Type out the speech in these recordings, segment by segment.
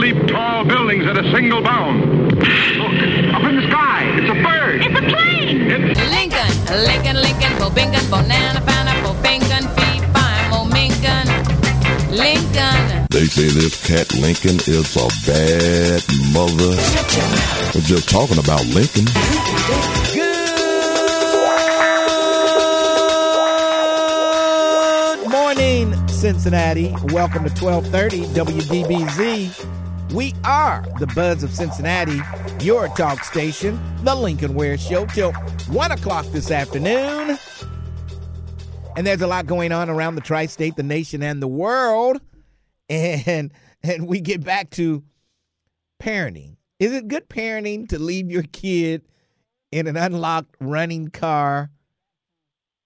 Leap tall buildings at a single bound. Look, up in the sky. It's a bird. It's a plane! It's Lincoln, Lincoln, Lincoln, Bobingan, Bonana, Fana, Bofingan, Fee, Fine, Momingan, Lincoln. They say this cat Lincoln is a bad mother. We're just talking about Lincoln. Good morning, Cincinnati. Welcome to 1230 WDBZ. We are the Buzz of Cincinnati, your talk station, the Lincoln Ware Show, till 1 o'clock this afternoon. And there's a lot going on around the tri state, the nation, and the world. And, and we get back to parenting. Is it good parenting to leave your kid in an unlocked running car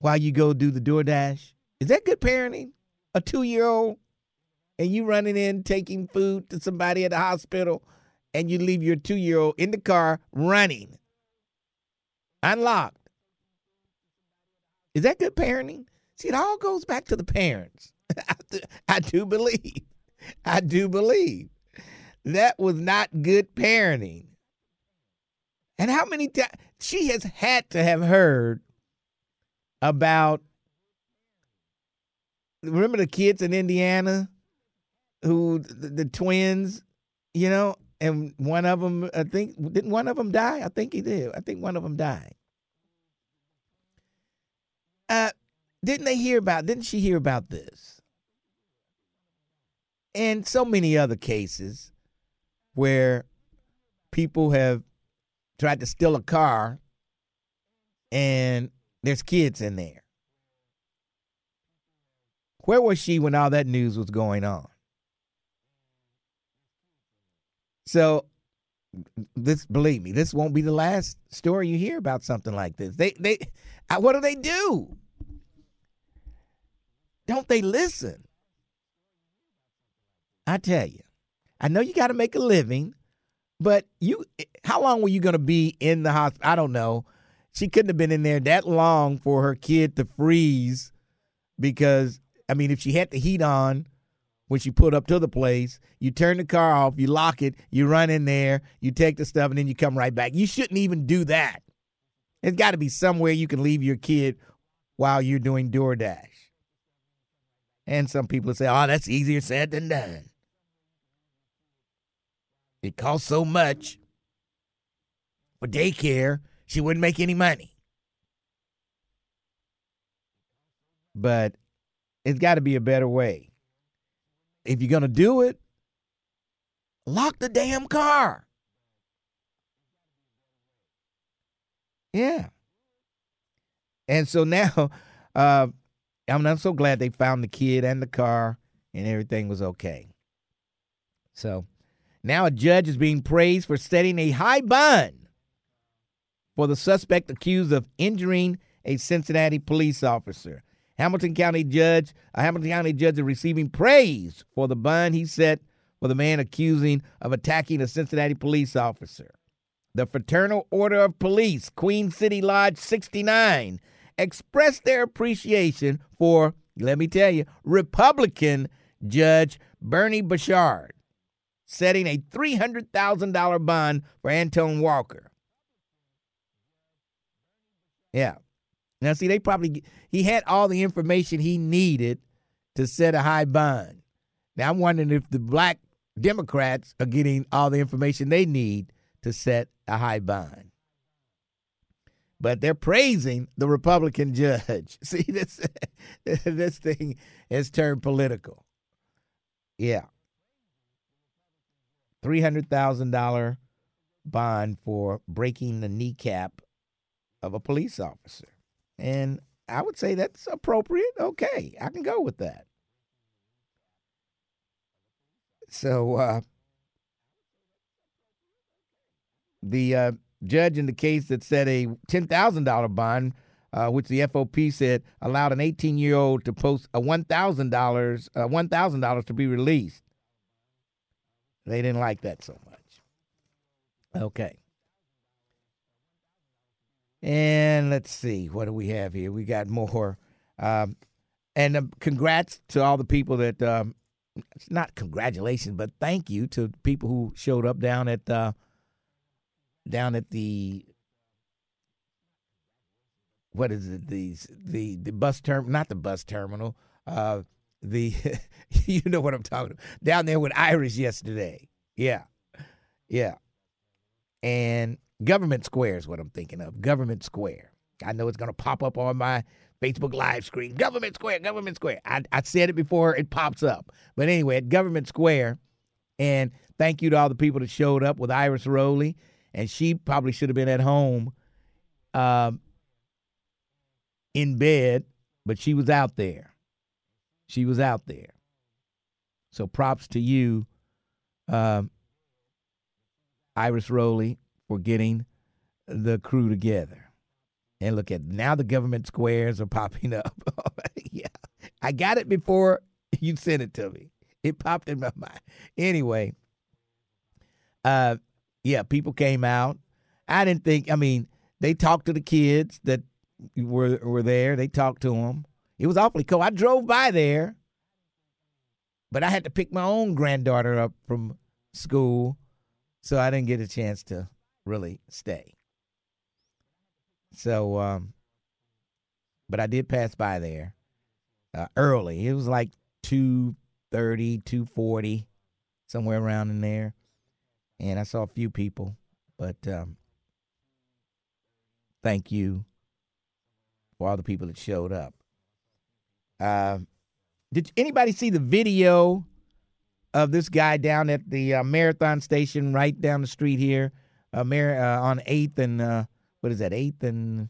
while you go do the DoorDash? Is that good parenting? A two year old and you running in taking food to somebody at the hospital and you leave your two year old in the car running unlocked. Is that good parenting? See, it all goes back to the parents. I do- I do believe. I do believe that was not good parenting. And how many times she has had to have heard about remember the kids in Indiana who the, the twins, you know, and one of them I think didn't one of them die? I think he did. I think one of them died. Uh didn't they hear about didn't she hear about this? And so many other cases where people have tried to steal a car and there's kids in there. Where was she when all that news was going on? So this believe me, this won't be the last story you hear about something like this. They they uh, what do they do? Don't they listen? I tell you. I know you got to make a living, but you how long were you going to be in the hospital? I don't know. She couldn't have been in there that long for her kid to freeze because I mean if she had the heat on when she put up to the place, you turn the car off, you lock it, you run in there, you take the stuff and then you come right back. You shouldn't even do that. It's got to be somewhere you can leave your kid while you're doing DoorDash. And some people say, "Oh, that's easier said than done." It costs so much for daycare, she wouldn't make any money. But it's got to be a better way. If you're going to do it, lock the damn car. Yeah. And so now, uh, I'm, I'm so glad they found the kid and the car and everything was okay. So now a judge is being praised for setting a high bond for the suspect accused of injuring a Cincinnati police officer. Hamilton County judge, a Hamilton County judge is receiving praise for the bond he set for the man accusing of attacking a Cincinnati police officer. The Fraternal Order of Police, Queen City Lodge 69, expressed their appreciation for, let me tell you, Republican Judge Bernie Bouchard setting a $300,000 bond for Anton Walker. Yeah. Now, see, they probably, he had all the information he needed to set a high bond. Now, I'm wondering if the black Democrats are getting all the information they need to set a high bond. But they're praising the Republican judge. See, this, this thing has turned political. Yeah. $300,000 bond for breaking the kneecap of a police officer. And I would say that's appropriate. Okay, I can go with that. So uh, the uh, judge in the case that set a ten thousand dollar bond, uh, which the FOP said allowed an eighteen year old to post a one thousand dollars, uh, one thousand dollars to be released. They didn't like that so much. Okay. And let's see, what do we have here? We got more. Um, and uh, congrats to all the people that, um, it's not congratulations, but thank you to people who showed up down at, uh, down at the, what is it? The, the, the bus term, not the bus terminal, uh, the, you know what I'm talking about, down there with Iris yesterday. Yeah. Yeah. And Government Square is what I'm thinking of. Government Square. I know it's going to pop up on my Facebook live screen. Government Square, Government Square. I, I said it before it pops up. But anyway, at Government Square, and thank you to all the people that showed up with Iris Roley. And she probably should have been at home um, in bed, but she was out there. She was out there. So props to you, um, Iris Roley, for getting the crew together. And look at now the government squares are popping up. yeah, I got it before you sent it to me. It popped in my mind. Anyway, uh, yeah, people came out. I didn't think. I mean, they talked to the kids that were were there. They talked to them. It was awfully cool. I drove by there, but I had to pick my own granddaughter up from school, so I didn't get a chance to really stay. So, um, but I did pass by there uh, early. It was like 230, 240, somewhere around in there. And I saw a few people, but um, thank you for all the people that showed up. Uh, did anybody see the video of this guy down at the uh, marathon station right down the street here? Uh, Mar- uh, on eighth and uh, what is that? Eighth and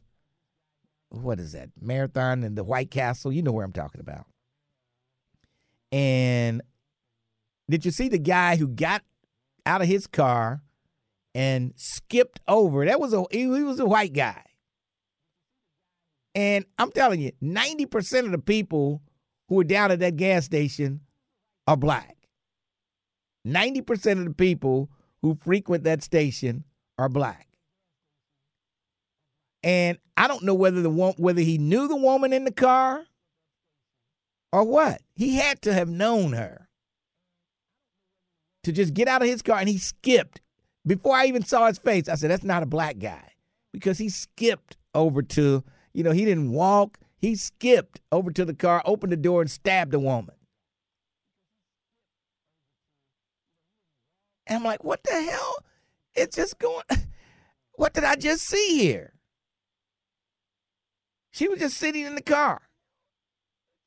what is that? Marathon and the White Castle. You know where I'm talking about. And did you see the guy who got out of his car and skipped over? That was a he, was a white guy. And I'm telling you, 90% of the people who are down at that gas station are black. 90% of the people who frequent that station are black. And I don't know whether the whether he knew the woman in the car or what. He had to have known her to just get out of his car and he skipped. Before I even saw his face, I said, that's not a black guy because he skipped over to, you know, he didn't walk. He skipped over to the car, opened the door, and stabbed the woman. And I'm like, what the hell? It's just going. What did I just see here? She was just sitting in the car.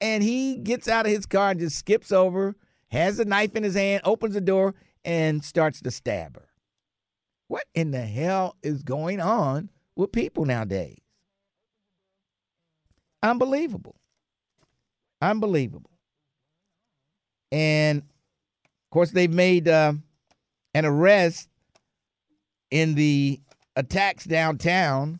And he gets out of his car and just skips over, has a knife in his hand, opens the door, and starts to stab her. What in the hell is going on with people nowadays? Unbelievable. Unbelievable. And of course, they've made uh, an arrest in the attacks downtown.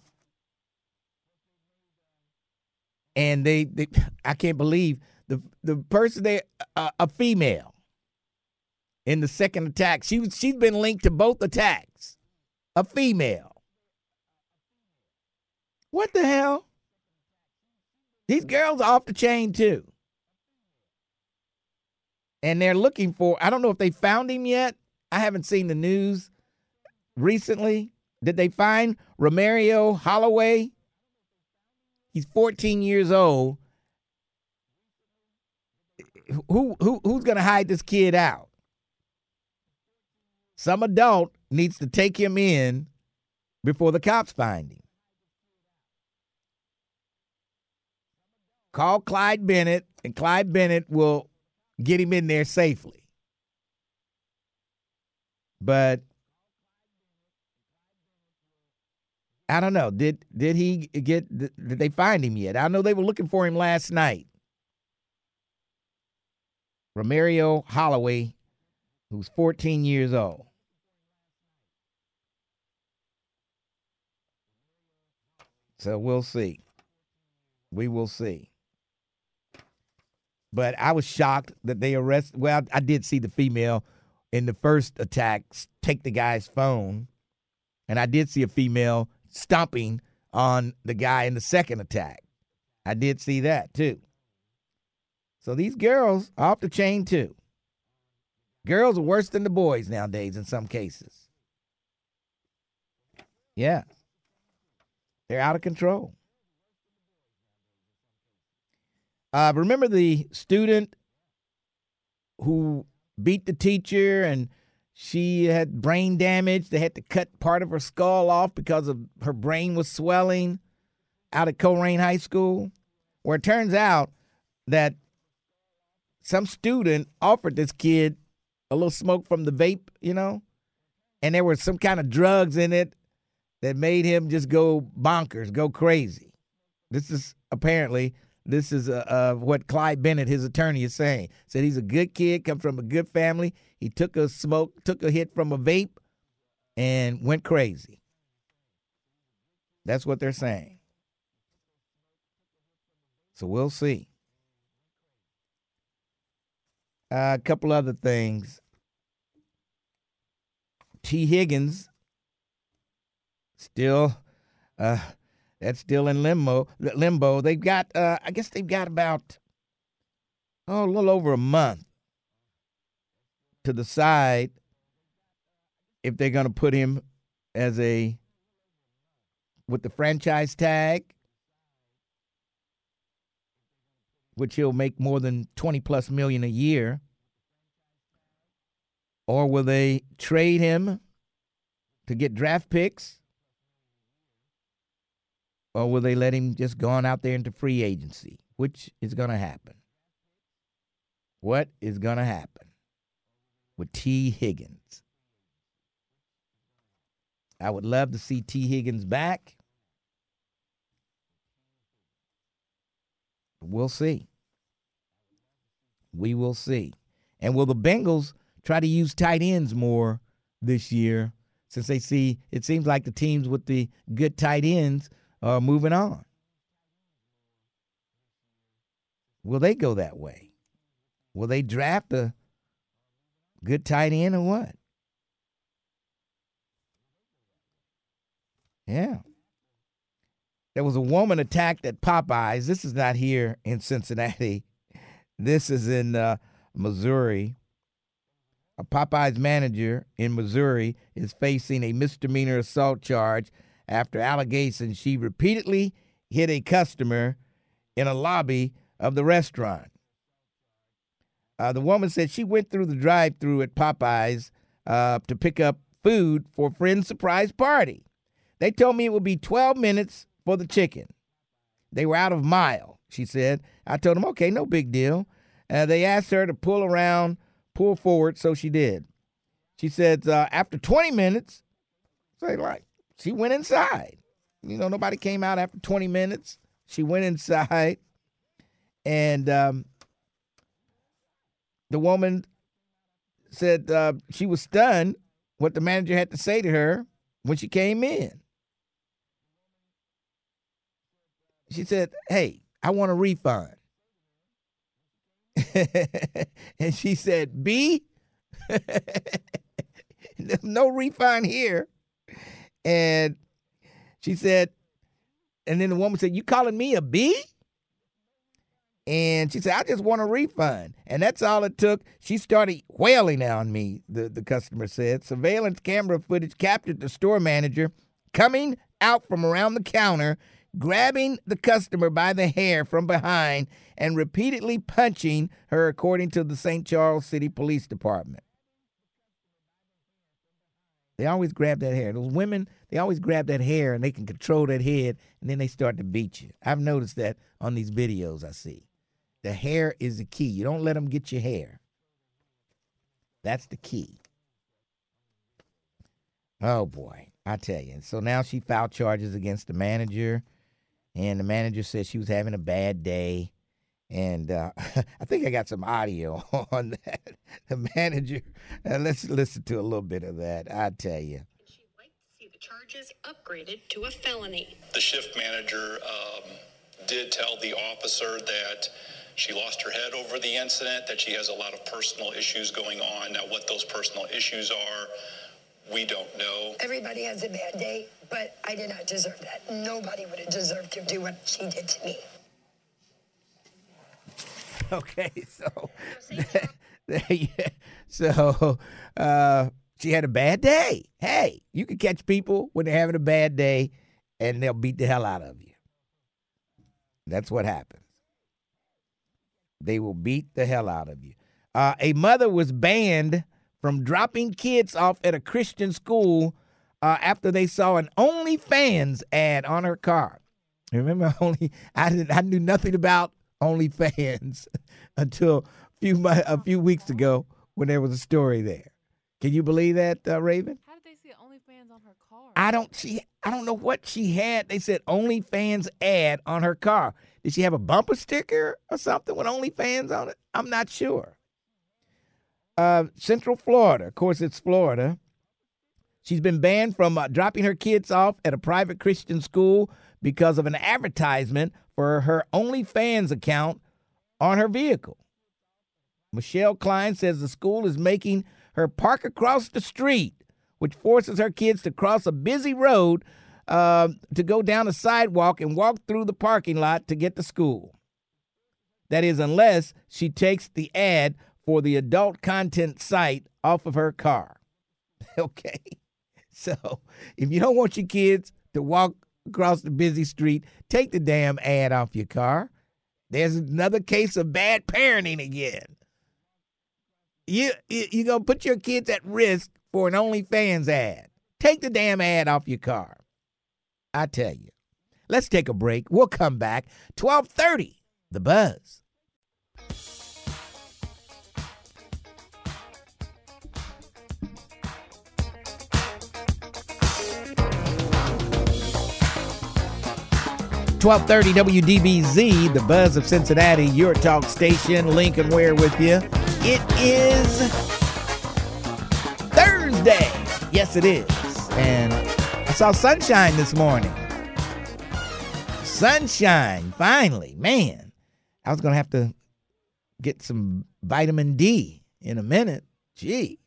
And they, they I can't believe the the person there, uh, a female, in the second attack. She was she's been linked to both attacks. A female. What the hell? These girls are off the chain too. And they're looking for, I don't know if they found him yet. I haven't seen the news recently? Did they find Romario Holloway? He's 14 years old. Who who who's gonna hide this kid out? Some adult needs to take him in before the cops find him. Call Clyde Bennett, and Clyde Bennett will get him in there safely. But I don't know. Did did he get? Did they find him yet? I know they were looking for him last night. Romario Holloway, who's 14 years old. So we'll see. We will see. But I was shocked that they arrested. Well, I did see the female in the first attack take the guy's phone, and I did see a female stomping on the guy in the second attack. I did see that too. So these girls are off the chain too. Girls are worse than the boys nowadays in some cases. Yeah. They're out of control. Uh, remember the student who beat the teacher and she had brain damage. They had to cut part of her skull off because of her brain was swelling out at Colerain High School. Where it turns out that some student offered this kid a little smoke from the vape, you know, and there were some kind of drugs in it that made him just go bonkers, go crazy. This is apparently this is uh, what Clyde Bennett, his attorney, is saying. Said he's a good kid, come from a good family. He took a smoke, took a hit from a vape, and went crazy. That's what they're saying. So we'll see. Uh, a couple other things. Tee Higgins still uh, that's still in limbo. Limbo. They've got, uh, I guess they've got about oh, a little over a month to decide if they're going to put him as a with the franchise tag, which he'll make more than twenty plus million a year, or will they trade him to get draft picks? Or will they let him just go on out there into free agency? Which is going to happen? What is going to happen with Tee Higgins? I would love to see Tee Higgins back. We'll see. We will see. And will the Bengals try to use tight ends more this year since they see it seems like the teams with the good tight ends uh, moving on. Will they go that way? Will they draft a good tight end or what? Yeah. There was a woman attacked at Popeyes. This is not here in Cincinnati. This is in uh, Missouri. A Popeyes manager in Missouri is facing a misdemeanor assault charge after allegations she repeatedly hit a customer in a lobby of the restaurant. Uh, the woman said she went through the drive through at Popeyes uh, to pick up food for a friend's surprise party. They told me it would be 12 minutes for the chicken. They were out of mile, she said. I told them, okay, no big deal. Uh, they asked her to pull around, pull forward, so she did. She said, uh, after 20 minutes, say like, she went inside. You know, nobody came out after 20 minutes. She went inside, and um, the woman said uh, she was stunned what the manager had to say to her when she came in. She said, Hey, I want a refund. and she said, B, there's no refund here. And she said, and then the woman said, You calling me a B? And she said, I just want a refund. And that's all it took. She started wailing on me, the, the customer said. Surveillance camera footage captured the store manager coming out from around the counter, grabbing the customer by the hair from behind, and repeatedly punching her, according to the St. Charles City Police Department. They always grab that hair. Those women, they always grab that hair and they can control that head and then they start to beat you. I've noticed that on these videos I see. The hair is the key. You don't let them get your hair. That's the key. Oh boy. I tell you. So now she filed charges against the manager, and the manager said she was having a bad day. And uh, I think I got some audio on that. The manager, uh, let's listen to a little bit of that. I tell you. She'd like to see the charges upgraded to a felony. The shift manager um, did tell the officer that she lost her head over the incident, that she has a lot of personal issues going on. Now, what those personal issues are, we don't know. Everybody has a bad day, but I did not deserve that. Nobody would have deserved to do what she did to me. Okay, so so uh, she had a bad day. Hey, you can catch people when they're having a bad day, and they'll beat the hell out of you. That's what happens. They will beat the hell out of you. Uh, a mother was banned from dropping kids off at a Christian school uh, after they saw an OnlyFans ad on her car. Remember, only I didn't, I knew nothing about OnlyFans until a few a few weeks ago when there was a story there. Can you believe that, uh, Raven? How did they see OnlyFans on her car? I don't she I don't know what she had. They said OnlyFans ad on her car. Did she have a bumper sticker or something with OnlyFans on it? I'm not sure. Uh, Central Florida, of course, it's Florida. She's been banned from uh, dropping her kids off at a private Christian school because of an advertisement for her OnlyFans account on her vehicle. Michelle Klein says the school is making her park across the street, which forces her kids to cross a busy road uh, to go down a sidewalk and walk through the parking lot to get to school. That is, unless she takes the ad for the adult content site off of her car. okay. So if you don't want your kids to walk across the busy street, take the damn ad off your car. There's another case of bad parenting again. You you gonna put your kids at risk for an OnlyFans ad. Take the damn ad off your car. I tell you. Let's take a break. We'll come back. 1230, The Buzz. Twelve thirty WDBZ, the buzz of Cincinnati, your talk station. Lincoln Ware with you. It is Thursday. Yes, it is. And I saw sunshine this morning. Sunshine, finally. Man, I was going to have to get some vitamin D in a minute. Jeez.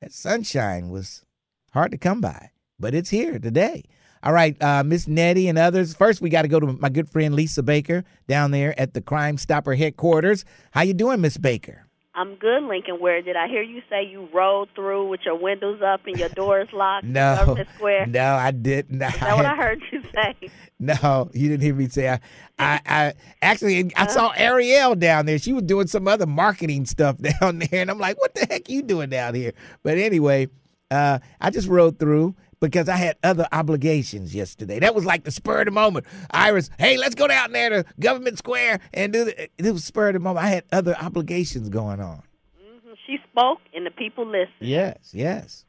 That sunshine was hard to come by, but it's here today. All right, uh, Miss Nettie and others. First, we got to go to my good friend Lisa Baker down there at the Crime Stopper headquarters. How you doing, Miss Baker? I'm good, Lincoln. Where did I hear you say you rolled through with your windows up and your doors locked? No, Government Square. no, I didn't. Is that what I heard you say? No, you didn't hear me say. I, I, I actually I saw Ariel down there. She was doing some other marketing stuff down there, and I'm like, "What the heck you doing down here?" But anyway, uh, I just rode through because I had other obligations yesterday. That was like the spur of the moment. Iris, hey, let's go down there to Government Square and do the, it was spur of the moment. I had other obligations going on. Mhm. She spoke, and the people listened. Yes, yes.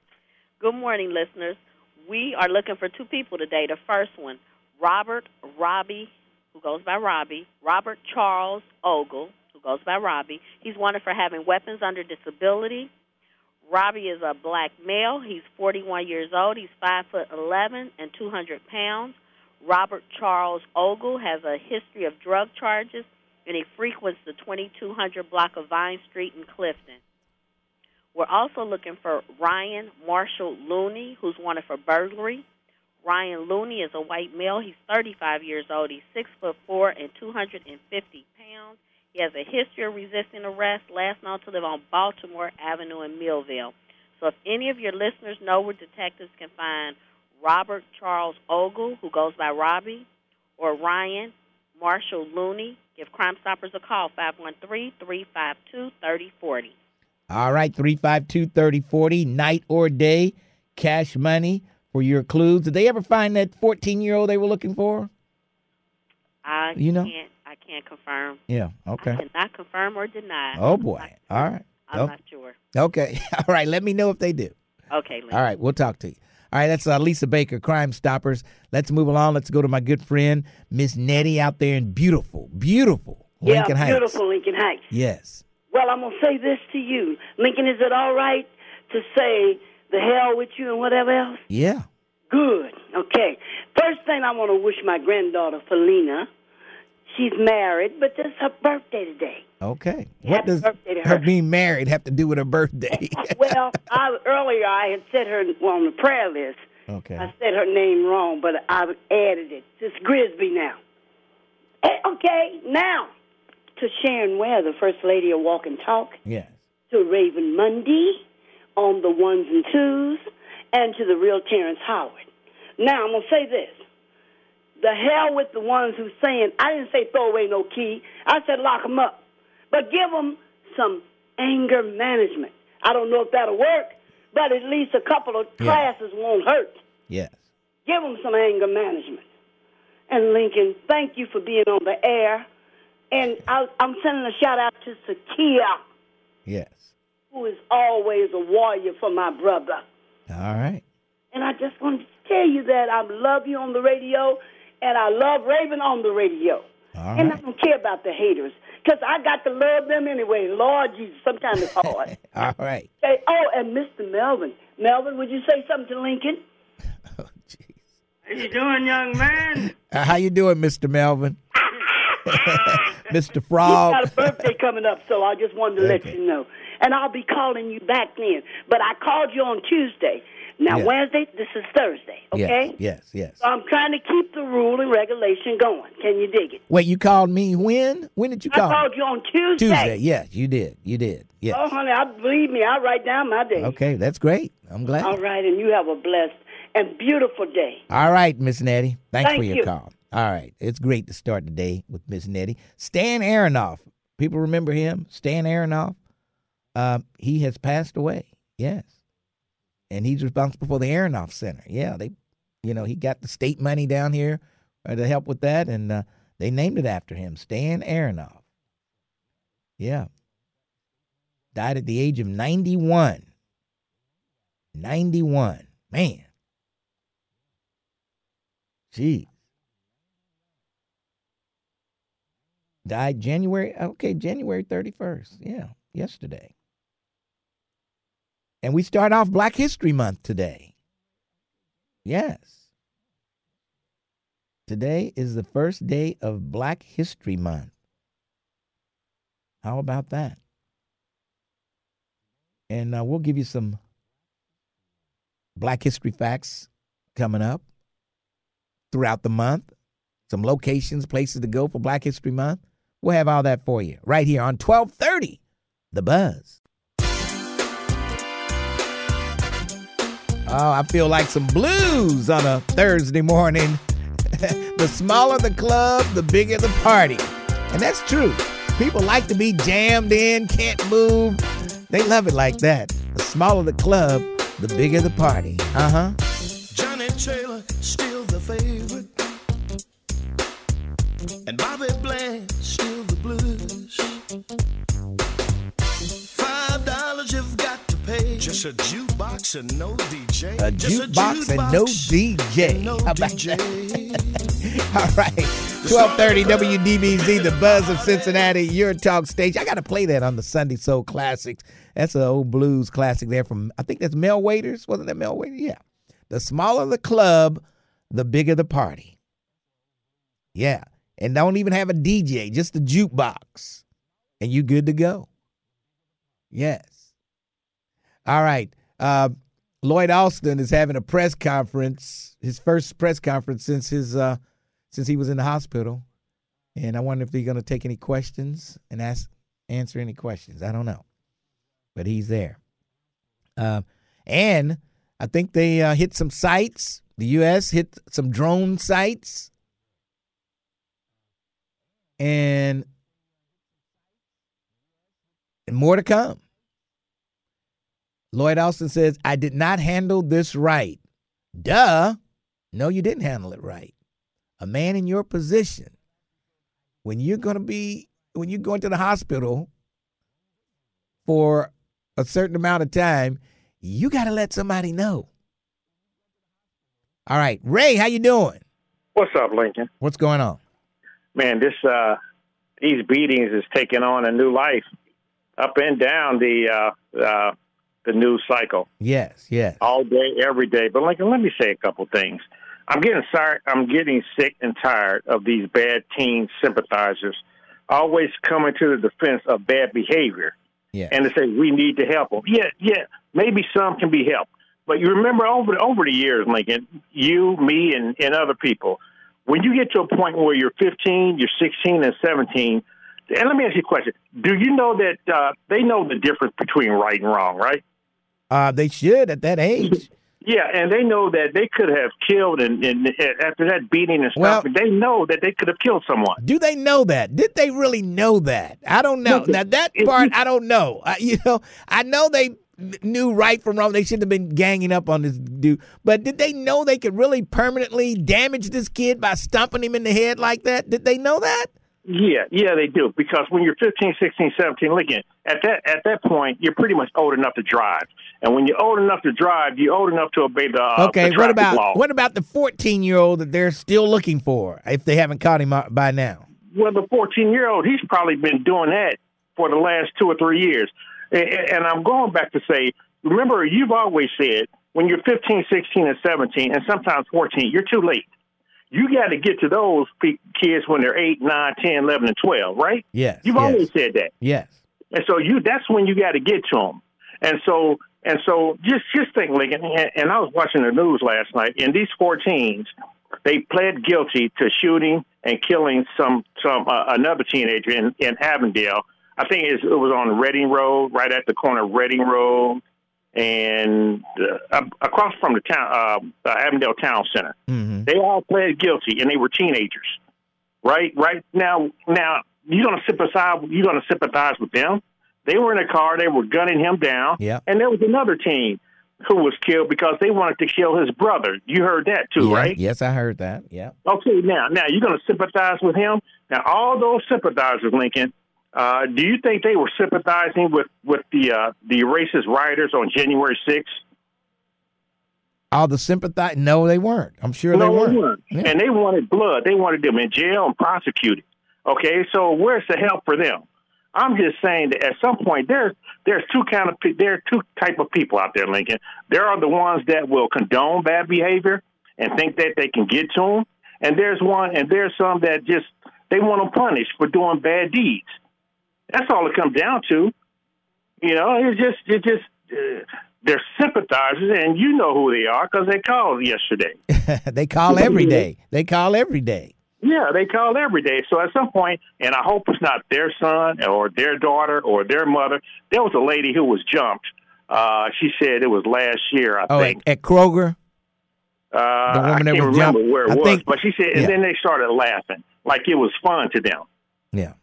Good morning, listeners. We are looking for two people today. The first one, Robert Robbie, who goes by Robbie, Robert Charles Ogle, who goes by Robbie. He's wanted for having weapons under disability. Robbie is a black male. He's 41 years old. He's 5 foot 11 and 200 pounds. Robert Charles Ogle has a history of drug charges, and he frequents the 2200 block of Vine Street in Clifton. We're also looking for Ryan Marshall Looney, who's wanted for burglary. Ryan Looney is a white male. He's 35 years old. He's six foot four and 250 pounds. He has a history of resisting arrest. Last known to live on Baltimore Avenue in Millvale. So, if any of your listeners know where detectives can find Robert Charles Ogle, who goes by Robbie, or Ryan Marshall Looney, give Crime Stoppers a call 513 352 3040. All right, 352 3040, night or day, cash money for your clues. Did they ever find that 14 year old they were looking for? I You know? can't I can't confirm. Yeah, okay. I cannot confirm or deny. Oh, boy. not- All right. I'm Oh. not sure. Okay. All right, let me know if they do. Okay, Lynn. All right, we'll talk to you. All right, that's uh, Lisa Baker, Crime Stoppers. Let's move along. Let's go to my good friend, Miss Nettie, out there in beautiful, beautiful Lincoln yeah, Heights. beautiful Lincoln Heights. Yes. Well, I'm gonna say this to you, Lincoln. Is it all right to say the hell with you and whatever else? Yeah. Good. Okay. First thing I want to wish my granddaughter Felina. She's married, but it's her birthday today. Okay. What Happy does her her. being married have to do with her birthday? well, I, earlier I had said her on the prayer list. okay. I said her name wrong, but I added it. It's Grisby now. Eh, Okay, now to Sharon Ware, the First Lady of Walk and Talk, Yes. to Raven Mundy on the ones and twos, and to the real Terrence Howard. Now, I'm going to say this. The hell with the ones who saying, I didn't say throw away no key. I said lock them up. But give them some anger management. I don't know if that'll work, but at least a couple of Yeah. classes won't hurt. Yes. Give them some anger management. And Lincoln, thank you for being on the air. And I, I'm sending a shout out to Sakia, Yes. who is always a warrior for my brother. All right. And I just wanted to tell you that I love you on the radio, and I love Raven on the radio. All and. I don't care about the haters, because I got to love them anyway. Lord Jesus, sometimes it's hard. All right. Say, oh, and Mr. Melvin. Melvin, would you say something to Lincoln? Oh, jeez. How you doing, young man? Uh, how you doing, Mr. Melvin? Mr. He's Frog. got a birthday coming up, so I just wanted to let you know. And I'll be calling you back then. But I called you on Tuesday. Now, Yeah. Wednesday, this is Thursday, okay? Yes, yes, yes. So I'm trying to keep the rule and regulation going. Can you dig it? Wait, you called me when? When did you I call? me? I called you on Tuesday. Tuesday. Yes, you did. You did. Yes. Oh, honey, I believe me. I write down my day. Okay, that's great. I'm glad. All right, and you have a blessed and beautiful day. All right, Miss Nettie. Thanks Thank for your you. call. All right. It's great to start the day with Miss Nettie. Stan Aronoff. People remember him? Stan Aronoff. Uh, he has passed away. Yes. And he's responsible for the Aronoff Center. Yeah, they you know, he got the state money down here uh, to help with that and uh, they named it after him, Stan Aronoff. Yeah. Died at the age of 91. 91. Man. Gee. Died January, okay, January 31st. Yeah, yesterday. And we start off Black History Month today. Yes. Today is the first day of Black History Month. How about that? And uh, we'll give you some Black History facts coming up throughout the month. Some locations, places to go for Black History Month. We'll have all that for you right here on 1230 The Buzz. Oh, I feel like some blues on a Thursday morning. the smaller the club, the bigger the party. And that's true. People like to be jammed in, can't move. They love it like that. The smaller the club, the bigger the party. Uh huh. Johnnie Taylor, still the favorite. And Bobby Just a jukebox and no DJ. A jukebox and no DJ. and no How about DJ. All right. 1230 WDBZ, the buzz of Cincinnati, your talk station. I got to play that on the Sunday Soul Classics. That's an old blues classic there from, I think that's Mel Waiters. Wasn't that Mel Waiters? Yeah. The smaller the club, the bigger the party. Yeah. And don't even have a DJ, just a jukebox. And you good to go. Yes. All right. Uh, Lloyd Austin is having a press conference, his first press conference since his uh, since he was in the hospital. And I wonder if he's going to take any questions and ask answer any questions. I don't know, but he's there. Uh, and I think they uh, hit some sites. The U.S. hit some drone sites, and and more to come. Lloyd Austin says, I did not handle this right. Duh. No, you didn't handle it right. A man in your position, when you're going to be, when you're going to the hospital for a certain amount of time, you got to let somebody know. All right, Ray, how you doing? What's up, Lincoln? What's going on? Man, this uh these beatings is taking on a new life up and down the uh uh the news cycle. Yes, yes. All day, every day. But Lincoln, let me say a couple things. I'm getting sorry I'm getting sick and tired of these bad teen sympathizers always coming to the defense of bad behavior. Yeah. And to say we need to help them. Yeah, yeah, maybe some can be helped. But you remember over over the years, Lincoln, you, me, and, and other people, when you get to a point where you're 15, you're 16, and 17, and let me ask you a question: Do you know that uh, they know the difference between right and wrong, right? Uh, they should at that age. Yeah, and they know that they could have killed, and, and after that beating and stuff, Well- they know that they could have killed someone. Do they know that? Did they really know that? I don't know. Now that part, I don't know. You know, I know they knew right from wrong. They shouldn't have been ganging up on this dude. But did they know they could really permanently damage this kid by stomping him in the head like that? Did they know that? Yeah, yeah, they do. Because when you're 15, 16, 17, look at at that at that point, you're pretty much old enough to drive. And when you're old enough to drive, you're old enough to obey the uh, okay. the What about law. what about the 14 year old that they're still looking for if they haven't caught him by now? Well, the 14 year old, he's probably been doing that for the last two or three years. And, and I'm going back to say, remember, you've always said when you're 15, 16, and 17, and sometimes 14, you're too late. You got to get to those kids when they're 8, 9, 10, 11, and 12, right? Yes. You've yes, always said that. Yes. And so you that's when you got to get to them. And so and so just just think, Lincoln. And, and I was watching the news last night, and these 14s they pled guilty to shooting and killing some some uh, another teenager in in Avondale. I think it was on Reading Road, right at the corner of Reading Road, and uh, across from the town uh, uh, Avondale Town Center. Mm-hmm. They all pled guilty, and they were teenagers. Right, right now, now you're gonna sympathize. You're gonna sympathize with them. They were in a car. They were gunning him down. Yeah. And there was another teen who was killed because they wanted to kill his brother. You heard that too, Yeah, right? Yes, I heard that. Yeah. Okay, now, now you're going to sympathize with him. Now, all those sympathizers, Lincoln, uh, do you think they were sympathizing with with the uh, the racist rioters on January 6th? All the sympathize? No, they weren't. I'm sure no, they weren't. They weren't. Yeah. And they wanted blood. They wanted them in jail and prosecuted. Okay, so where's the help for them? I'm just saying that at some point there's there's two kind of there are two type of people out there, Lincoln. There are the ones that will condone bad behavior and think that they can get to them, and there's one and there's some that just they want them punished for doing bad deeds. That's all it comes down to. You know, it's just it's just uh, they're sympathizers, and you know who they are because they called yesterday. they call every day. They call every day. Yeah, they call every day. So at some point, and I hope it's not their son or their daughter or their mother. There was a lady who was jumped. Uh, she said it was last year, I Oh, think. at, at Kroger. Uh, the woman I that can't was remember jumped- where it I was, think- but she said, and yeah. then they started laughing like it was fun to them. Yeah,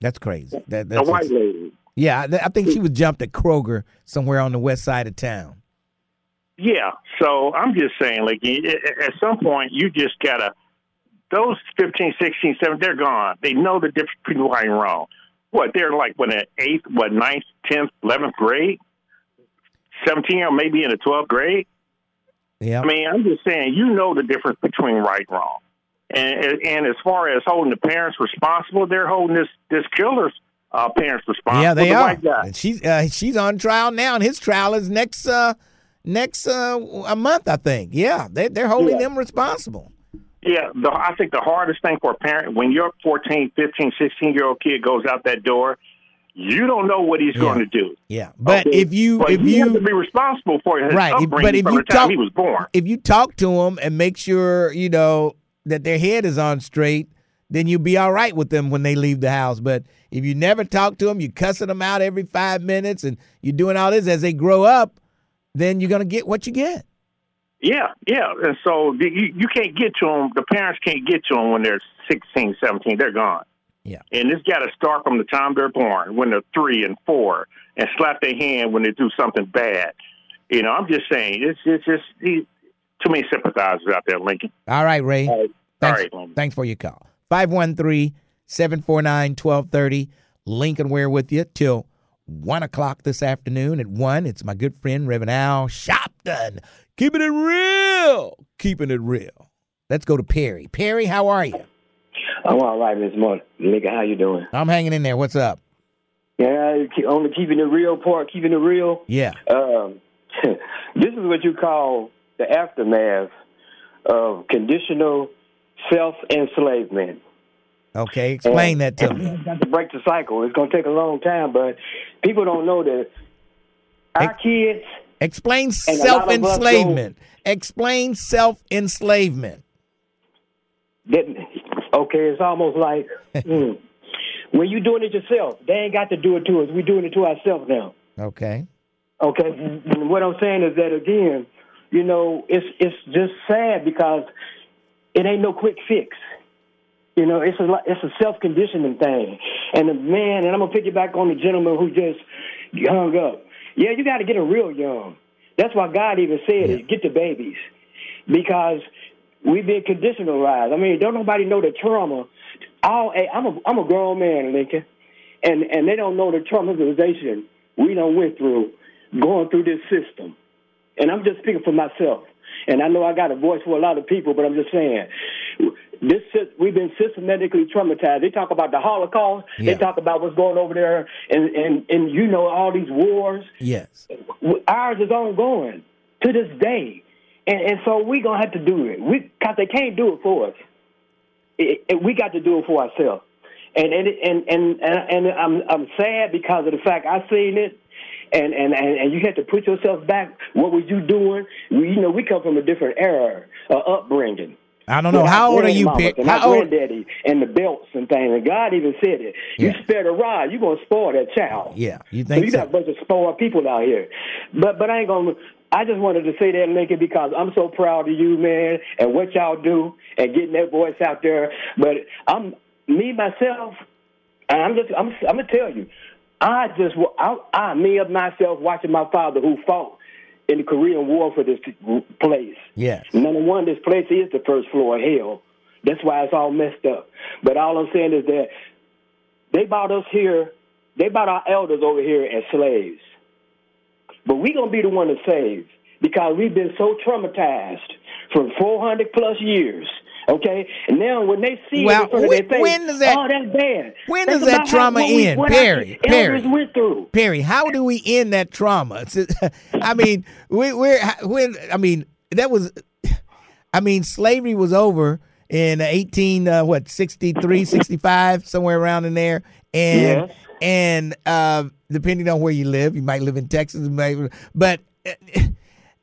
that's crazy. That, that's white lady. Yeah, I, I think she was jumped at Kroger somewhere on the west side of town. Yeah. So I'm just saying, like, at some point, you just gotta. Those 15, 16, 17, they're gone. They know the difference between right and wrong. What they're like, when in eighth, what ninth, tenth, eleventh grade, seventeen, or maybe in the twelfth grade. Yeah. I mean, I'm just saying, you know the difference between right and wrong. And and as far as holding the parents responsible, they're holding this this killer's uh, parents responsible. yeah, they the are. And she's uh, she's on trial now, and his trial is next uh next uh a month, I think. Yeah, they they're holding Yeah. them responsible. Yeah, the, I think the hardest thing for a parent when your 14, 15, 16 year old kid goes out that door, you don't know what he's going to do. Yeah, but Okay? if you but if you, you have to be responsible for his right, if- upbringing but if from you the time talk he was born. if you talk to him and make sure you know that their head is on straight, then you'll be all right with them when they leave the house. But if you never talk to them, you cussing them out every five minutes, and you're doing all this as they grow up, then you're gonna get what you get. Yeah, yeah, and so the, you you can't get to them. The parents can't get to them when they're 16, 17. They're gone. Yeah. And it's got to start from the time they're born, when they're three and four, and slap their hand when they do something bad. You know, I'm just saying, it's it's just too many sympathizers out there, Lincoln. All right, Ray. All Thanks, right, Lincoln. thanks for your call. 513 749 1230. Lincoln Ware with you till 1 o'clock this afternoon. At 1, it's my good friend, Reverend Al Shop Compton. Keeping it real. Keeping it real. Let's go to Perry. Perry, how are you? I'm all right this morning. Nigga, how you doing? I'm hanging in there. What's up? Yeah, keep- on the keeping it real part, keeping it real. Yeah. Um, this is what you call the aftermath of conditional self enslavement. Okay, explain that to me. Got to break the cycle. It's going to take a long time, but people don't know that our kids. Explain And self of us go- enslavement. Explain self enslavement. Okay, it's almost like mm, when you're doing it yourself, they ain't got to do it to us. We're doing it to ourselves now. Okay. Okay, and what I'm saying is that again, you know, it's it's just sad because it ain't no quick fix. You know, it's a it's a self conditioning thing. And the man, and I'm gonna pick it back on the gentleman who just hung up. Yeah, you got to get them real young. That's why God even said it: get the babies, because we've been conditionalized. I mean, don't nobody know the trauma. All hey, I'm a I'm a grown man, Lincoln, and and they don't know the traumatization we don't went through going through this system. And I'm just speaking for myself. And I know I got a voice for a lot of people, but I'm just saying, this we've been systematically traumatized. They talk about the Holocaust. Yeah. They talk about what's going over there, and and and you know all these wars. Yes. Ours is ongoing to this day, and and so we gonna have to do it. We cause they can't do it for us. It, it, we got to do it for ourselves. And and and and and, and I'm I'm sad because of the fact I seen it. And, and and and you had to put yourself back. What were you doing? We, you know, we come from a different era, uh, upbringing. I don't know. How old are you? And How old? granddaddy and the belts and things. And God even said it. You spare the rod, you're gonna spoil that child. Yeah, you So think you so? got a bunch of spoiled people out here. But but I ain't gonna. I just wanted to say that, Lincoln, because I'm so proud of you, man, and what y'all do and getting that voice out there. But I'm me myself, and I'm just I'm I'm gonna tell you, I just I, I me of myself watching my father who fought in the Korean War for this place. Yes. Number one, this place is the first floor of hell. That's why it's all messed up. But all I'm saying is that they bought us here, they bought our elders over here as slaves. But we're gonna be the one to save because we've been so traumatized for 400 plus years. Okay, and now when they see Well, it in front of when- their face, does that- oh, that's bad. When does that about how- trauma we- end, Perry? Elders Perry. went through. Perry, how do we end that trauma? I mean, we, we're when I mean that was, I mean, slavery was over in eighteen uh, what 63, 65, somewhere around in there, and Yes. and uh, depending on where you live, you might live in Texas, but uh,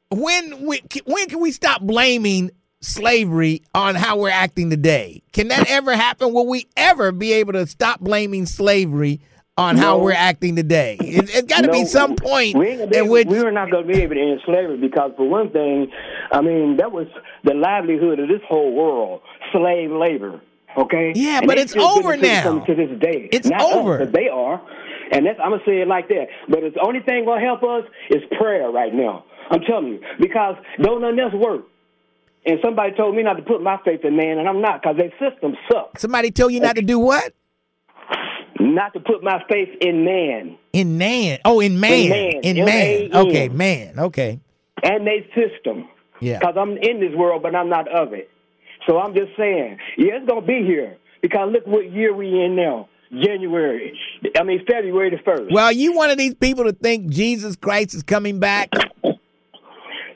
when we, when can we stop blaming slavery on how we're acting today? Can that ever happen? Will we ever be able to stop blaming slavery on how we're acting today? It, it's got to be some point we be in which we were not going to be able to end slavery because, for one thing, I mean that was the livelihood of this whole world, slave labor. Okay. Yeah, And but it's over now. To this day, It's Not us, over. but they are, and that's I'm gonna say it like that. But it's the only thing gonna help us is prayer right now. I'm telling you because don't nothing else work. And somebody told me not to put my faith in man, and I'm not because their system sucks. somebody told you not to do what Not to put my faith in man in man. Oh, in man, man. in man. M-A-N. Okay, man. Okay. and their system. Yeah. Because I'm in this world, but I'm not of it. So I'm just saying, yeah, it's gonna be here. Because look what year we in now. January. I mean February the first. Well, you one of these people to think Jesus Christ is coming back?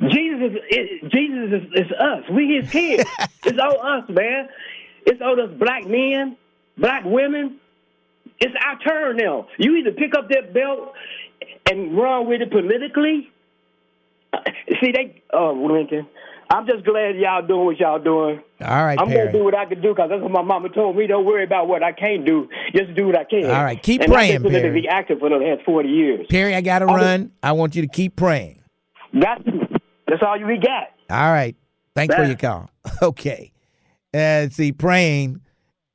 Jesus is Jesus is, is us. We his kids. it's all us, man. It's all us black men, black women. It's our turn now. You either pick up that belt and run with it politically. Uh, See, they, uh, Lincoln. I'm just glad y'all doing what y'all doing. All right, I'm Perry. gonna do what I can do because that's what my mama told me. Don't worry about what I can't do. Just do what I can. All right, keep and praying, I've been Perry. to be active for the last 40 years. Perry, I got to I'm- run. I want you to keep praying. That's that's all you got. All right. Thanks for your call. Okay. And see, praying,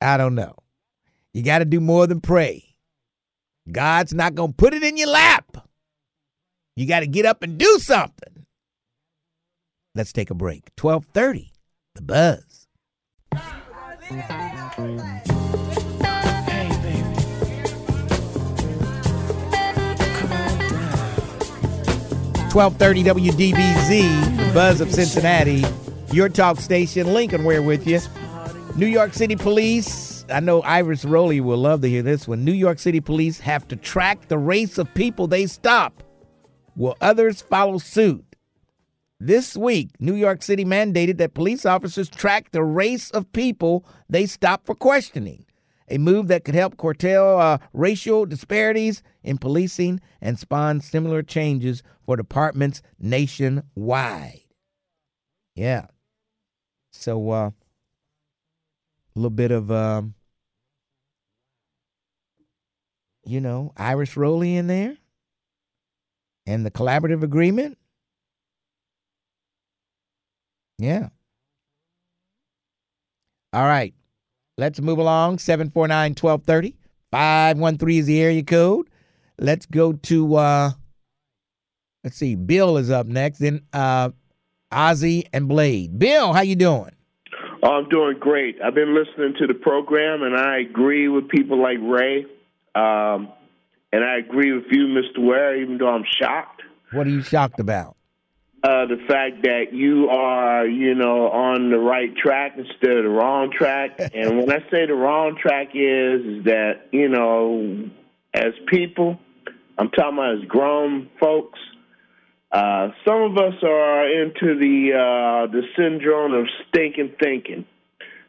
I don't know. You got to do more than pray. God's not going to put it in your lap. You got to get up and do something. Let's take a break. 1230, The Buzz. 1230 WDBZ, Buzz of Cincinnati, your talk station. Lincoln, we're with you. New York City Police. I know Iris Roley will love to hear this one. New York City Police have to track the race of people they stop. Will others follow suit? This week, New York City mandated that police officers track the race of people they stop for questioning, a move that could help curtail uh, racial disparities in policing and spawn similar changes for departments nationwide. Yeah. So, uh, a little bit of, um, you know, Iris Roley in there and the collaborative agreement. Yeah. All right. Let's move along. 749 1230. 513 is the area code. Let's go to, uh, let's see, Bill is up next. Then uh, Ozzy and Blade. Bill, how you doing? I'm doing great. I've been listening to the program, and I agree with people like Ray. Um, and I agree with you, Mr. Ware, even though I'm shocked. What are you shocked about? Uh, the fact that you are, you know, on the right track instead of the wrong track. and when I say the wrong track is, is that, you know, as people, I'm talking about as grown folks, uh, some of us are into the uh, the syndrome of stinking thinking,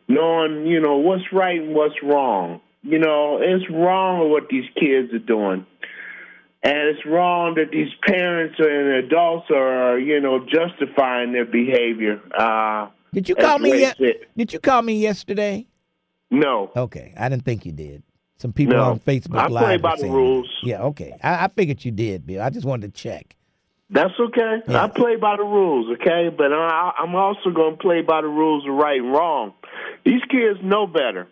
knowing you know what's right and what's wrong. You know it's wrong what these kids are doing, and it's wrong that these parents and adults are you know justifying their behavior. Uh, Did you call me? Ye- did you call me yesterday? No. Okay, I didn't think you did. Some people No. on Facebook I Live play by the rules. that. Yeah, okay. I, I figured you did, Bill. I just wanted to check. That's okay. I play by the rules, okay? But I, I'm also going to play by the rules of right and wrong. These kids know better.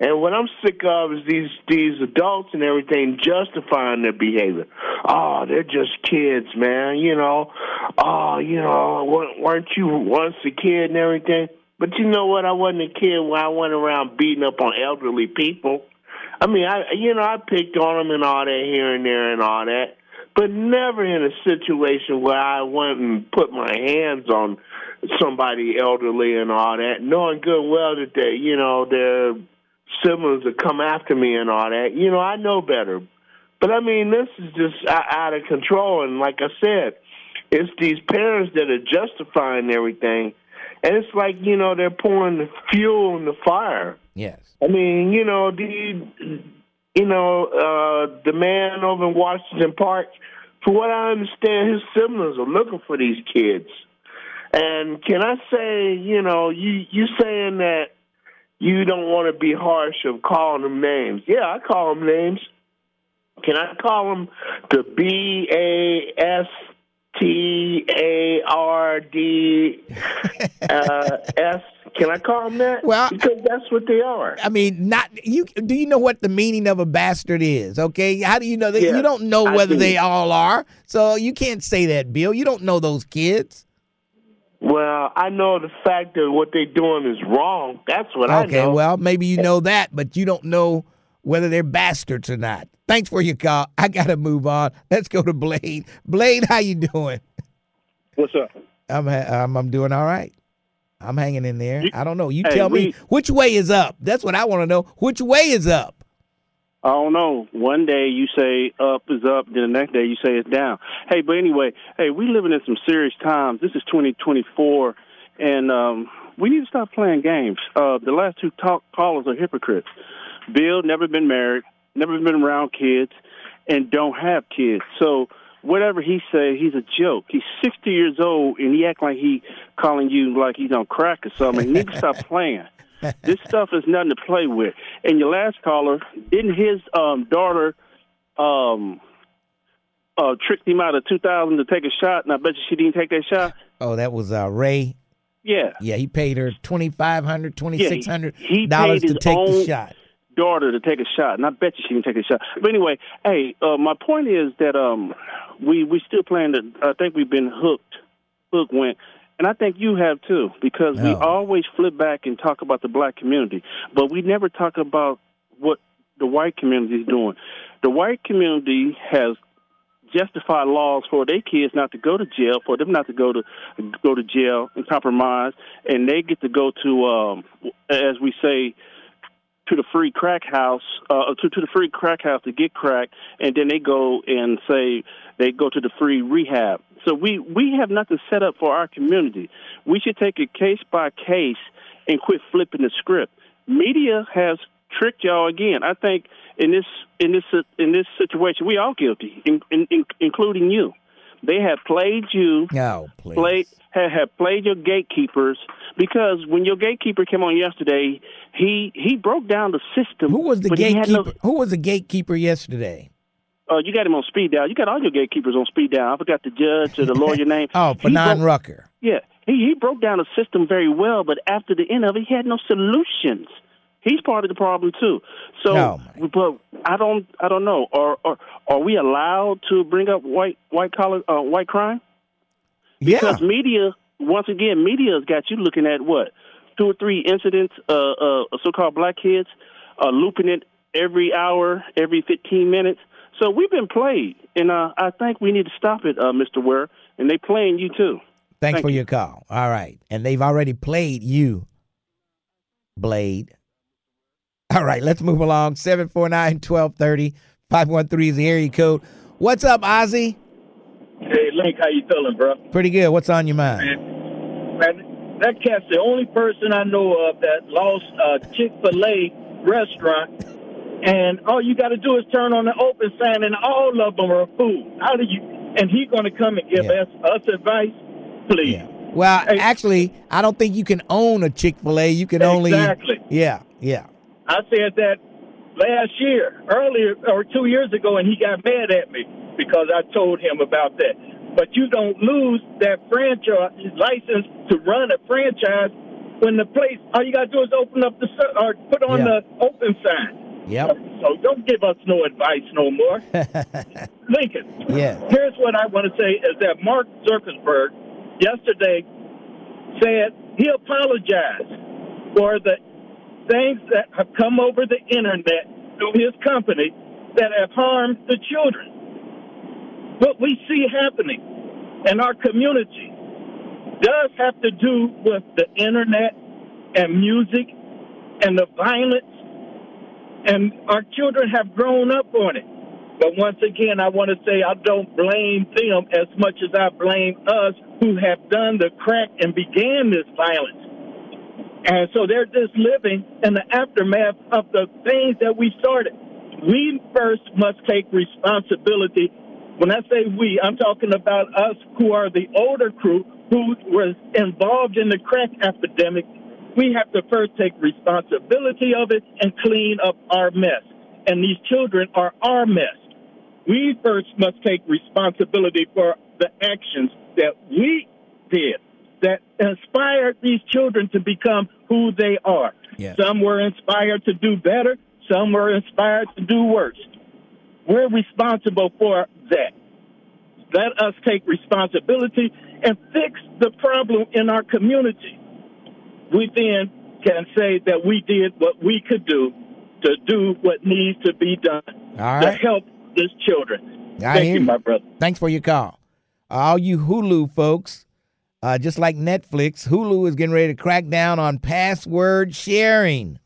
And what I'm sick of is these these adults and everything justifying their behavior. Oh, they're just kids, man. You know, oh, you know, weren't you once a kid and everything? But you know what? I wasn't a kid when I went around beating up on elderly people. I mean, I you know I picked on them and all that here and there and all that, but never in a situation where I went and put my hands on somebody elderly and all that, knowing good and well that they you know their siblings would come after me and all that. You know, I know better. But I mean, this is just out of control. And like I said, it's these parents that are justifying everything, and it's like you know they're pouring the fuel in the fire. Yes. I mean, you know, the you know, uh the man over in Washington Park, for what I understand, his siblings are looking for these kids. And can I say, you know, you you saying that you don't want to be harsh of calling them names. Yeah, I call them names. Can I call them the B A S T A R D uh, Can I call them that? Well, because that's what they are. I mean, not you. Do you know what the meaning of a bastard is? Okay, how do you know that? Yeah, you don't know whether do. they all are, so you can't say that, Bill. You don't know those kids. Well, I know the fact that what they're doing is wrong. That's what I know. okay, well, maybe you know that, but you don't know whether they're bastards or not. Thanks for your call. I gotta move on. Let's go to Blade. Blade, how you doing? What's up? I'm ha- I'm, I'm doing all right. I'm hanging in there. I don't know. You Hey, tell me we- which way is up. That's what I want to know. Which way is up? I don't know. One day you say up is up, then the next day you say it's down. Hey, but anyway, hey, we living in some serious times. This is 2024, and um, we need to stop playing games. Uh, the last two talk callers are hypocrites. Bill never been married, never been around kids, and don't have kids. So whatever he say, he's a joke. He's 60 years old, and he act like he calling you like he's on crack or something. He need stop playing. this stuff is nothing to play with. And your last caller, didn't his um, daughter um, uh, tricked him out of two thousand to take a shot? And I bet you she didn't take that shot. Oh, that was uh, Ray. Yeah, Yeah, he paid her twenty five hundred, twenty Yeah, six hundred he dollars to take the shot. Daughter to take a shot, and I bet you she didn't take a shot. But anyway, hey, uh, my point is that um, we we still playing the. I think we've been hooked, hook went, and I think you have too, because we Oh. always flip back and talk about the black community, but we never talk about what the white community is doing. The white community has justify laws for their kids not to go to jail, for them not to go to go to jail and compromise, and they get to go to, um, as we say, to the free crack house, uh, to to the free crack house to get crack, and then they go and say they go to the free rehab. So we we have nothing set up for our community. We should take it case by case and quit flipping the script. Media has tricked y'all again. I think in this in this in this situation, we all guilty, in, in, in, including you. They have played you. No, please. Played have, have played your gatekeepers because when your gatekeeper came on yesterday, he he broke down the system. Who was the but he had gatekeeper? no- Who was the gatekeeper yesterday? uh, you got him on speed dial. You got all your gatekeepers on speed dial. I forgot the judge or the lawyer name. Oh, Fanon Rucker. Yeah, he he broke down the system very well, but after the end of it, he had no solutions. He's part of the problem too. So, No, but I don't I don't know. Are are are we allowed to bring up white white collar uh, white crime? Yeah. Because media once again, media has got you looking at what two or three incidents, uh, uh, so-called black kids, uh, looping it every hour, every fifteen minutes. So we've been played, and uh, I think we need to stop it, uh, Mr. Ware. And they playing you too. Thanks Thank for you. your call. All right. And they've already played you, Blade. All right, let's move along. 749 1230 513 is the area code. What's up, Ozzy? Hey, Link, how you feeling, bro? Pretty good. What's on your mind? Man, that cat's the only person I know of that lost a Chick Fil A restaurant, and all you got to do is turn on the open sign, and all of them are food. How do you? And he's going to come and give us us advice, please. Well, actually, I don't think you can own a Chick fil A. You can only. Exactly. Yeah, yeah. I said that last year, earlier or two years ago, and he got mad at me because I told him about that. But you don't lose that franchise license to run a franchise when the place. All you got to do is open up the or put on Yeah. the open sign. Yep. So don't give us no advice no more, Lincoln. Yeah. Here's what I want to say is that Mark Zuckerberg yesterday said he apologized for the things that have come over the internet through his company that have harmed the children. What we see happening in our community does have to do with the internet and music and the violence, and our children have grown up on it. But once again, I want to say I don't blame them as much as I blame us who have done the crack and began this violence. And so they're just living in the aftermath of the things that we started. We first must take responsibility. When I say we, I'm talking about us who are the older crew who was involved in the crack epidemic. We have to first take responsibility of it and clean up our mess. And these children are our mess. We first must take responsibility for the actions that we did that inspired these children to become who they are. Yeah. Some were inspired to do better, some were inspired to do worse. We're responsible for that. Let us take responsibility and fix the problem in our community. We then can say that we did what we could do to do what needs to be done All to help these children. I Thank you, my brother. Thanks for your call. All you Hulu folks, uh, just like Netflix, Hulu is getting ready to crack down on password sharing.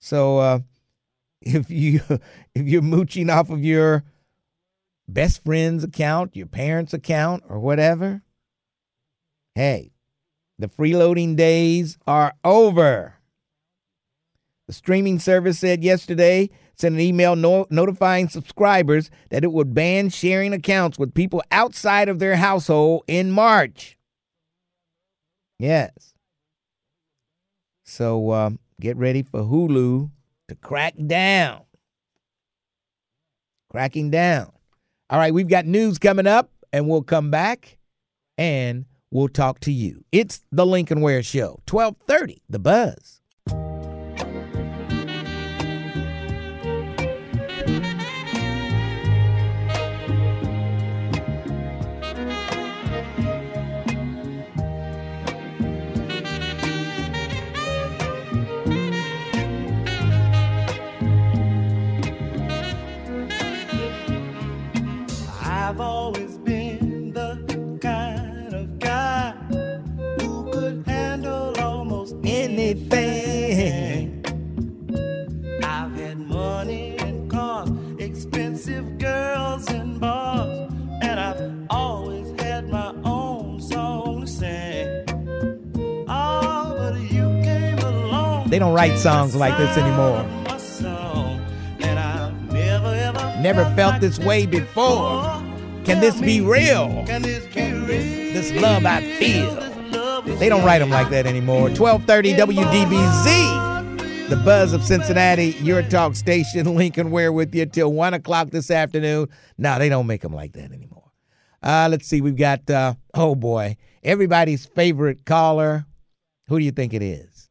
So uh, if you if you're mooching off of your best friend's account, your parents' account, or whatever, hey, the freeloading days are over. The streaming service said yesterday, sent an email no- notifying subscribers that it would ban sharing accounts with people outside of their household in March. Yes. So um, get ready for Hulu to crack down. Cracking down. All right, we've got news coming up, and we'll come back and we'll talk to you. It's the Lincoln Ware Show, 1230, The Buzz. Anything. I've had money and cars, expensive girls and bars, and I've always had my own song to sing. Oh, but you came along. They don't write songs like this anymore. song, never Never felt this way before. Can this be real? Can this be real? This love I feel. They don't write them like that anymore. 1230 WDBZ, the buzz of Cincinnati, your talk station. Lincoln Ware with you till 1 o'clock this afternoon. No, they don't make them like that anymore. Uh, let's see. We've got, uh, oh boy, everybody's favorite caller. Who do you think it is?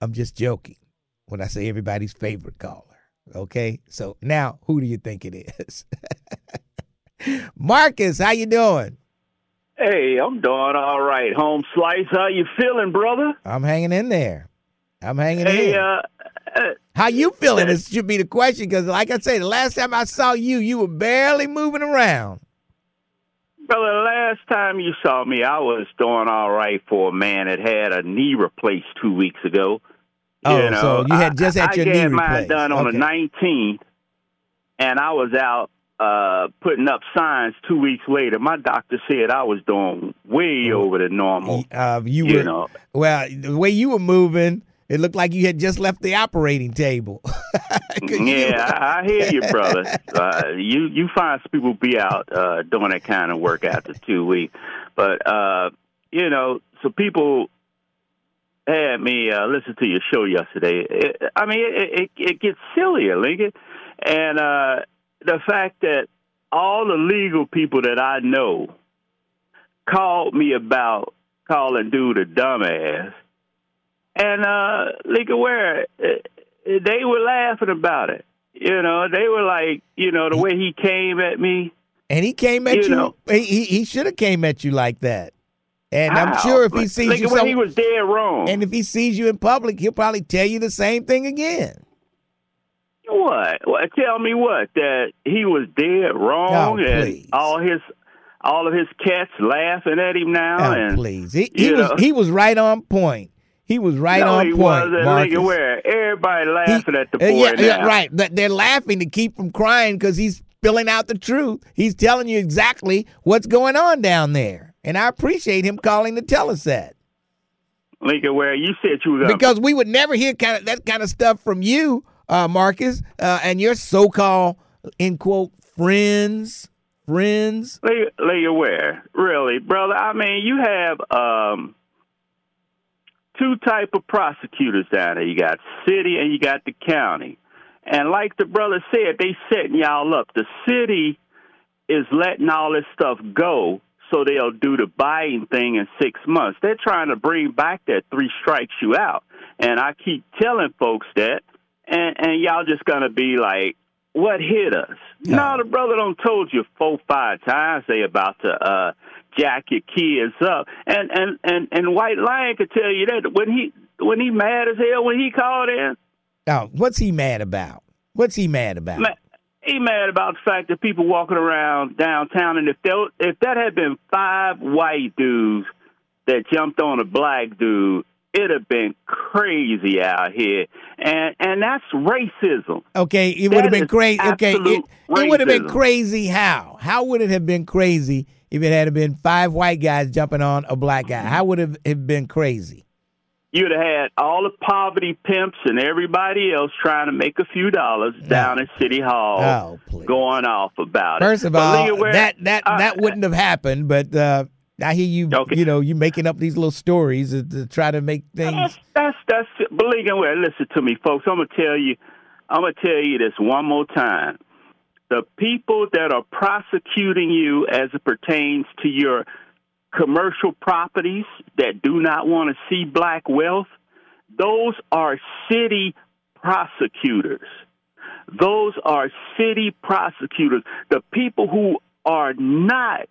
I'm just joking when I say everybody's favorite caller. Okay, so now who do you think it is? Marcus, how you doing? Hey, I'm doing all right. Home slice, how you feeling, brother? I'm hanging in there. I'm hanging Hey, in. uh, uh, How you feeling? This should be the question because, like I say, the last time I saw you, you were barely moving around. brother, last time you saw me, I was doing all right for a man that had a knee replaced two weeks ago. Oh, you know, so you had just had I your got knee mine done on Okay. the 19th, and I was out uh putting up signs two weeks later. My doctor said I was doing way over the normal. Uh, you You were know. well. The way you were moving, it looked like you had just left the operating table. Yeah, I, I hear you, brother. Uh, you you find people be out uh, doing that kind of work after two weeks, but uh, you know, so people had me uh, listen to your show yesterday. It, I mean, it, it it gets sillier, Lincoln, and uh, the fact that all the legal people that I know called me about calling dude a dumbass, and uh, Lincoln, where uh, they were laughing about it. You know, they were like, you know, the way he came at me. and he came at You you. know. he he, he should have came at you like that. And I'm sure if he sees like you, when some- he was dead wrong. and if he sees you in public, he'll probably tell you the same thing again. What? Tell me what? That he was dead wrong, Oh, and please. all his all of his cats laughing at him now. Oh, and please, he, he was know. he was right on point. He was right no, on he point. wasn't. Marcus. Nigga, where everybody laughing at the boy Uh, yeah, yeah, right. But They're laughing to keep from crying because he's spilling out the truth. He's telling you exactly what's going on down there, and I appreciate him calling to tell us that Lincoln, where you said you was because we would never hear kind of that kind of stuff from you, uh, Marcus, uh, and your so-called in quote friends, friends. Lay, lay aware, really, brother. I mean, you have um, two type of prosecutors down there. You got city and you got the county. And like the brother said, they setting y'all up. The city is letting all this stuff go so they'll do the buying thing in six months. They're trying to bring back that three strikes you out. And I keep telling folks that, and, and y'all just gonna be like, what hit us? No, the brother don't told you four, five times they about to uh jack your kids up. And and and and White Lion could tell you that when he when he mad as hell when he called in, Now, what's he mad about? What's he mad about? Ma- he mad about the fact that people walking around downtown, and if there, if that had been five white dudes that jumped on a black dude, it'd have been crazy out here, and and that's racism. Okay, it would have been crazy. Okay, it, it would have been crazy. How? How would it have been crazy if it had been five white guys jumping on a black guy? How would it have been crazy? You'd have had all the poverty pimps and everybody else trying to make a few dollars down at City Hall, Oh, going off about it. First of But all, Leah, that that I- that wouldn't have happened. But uh, I hear you. You know, you making up these little stories to, to try to make things. That's that's believe me. Well, listen to me, folks. I'm gonna tell you. I'm gonna tell you this one more time. The people that are prosecuting you as it pertains to your commercial properties that do not want to see black wealth, those are city prosecutors. Those are city prosecutors. The people who are not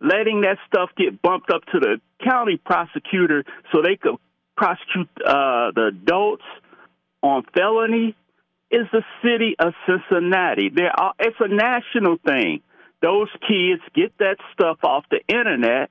letting that stuff get bumped up to the county prosecutor so they could prosecute uh, the adults on felony, is the city of Cincinnati. There are, it's a national thing. Those kids get that stuff off the internet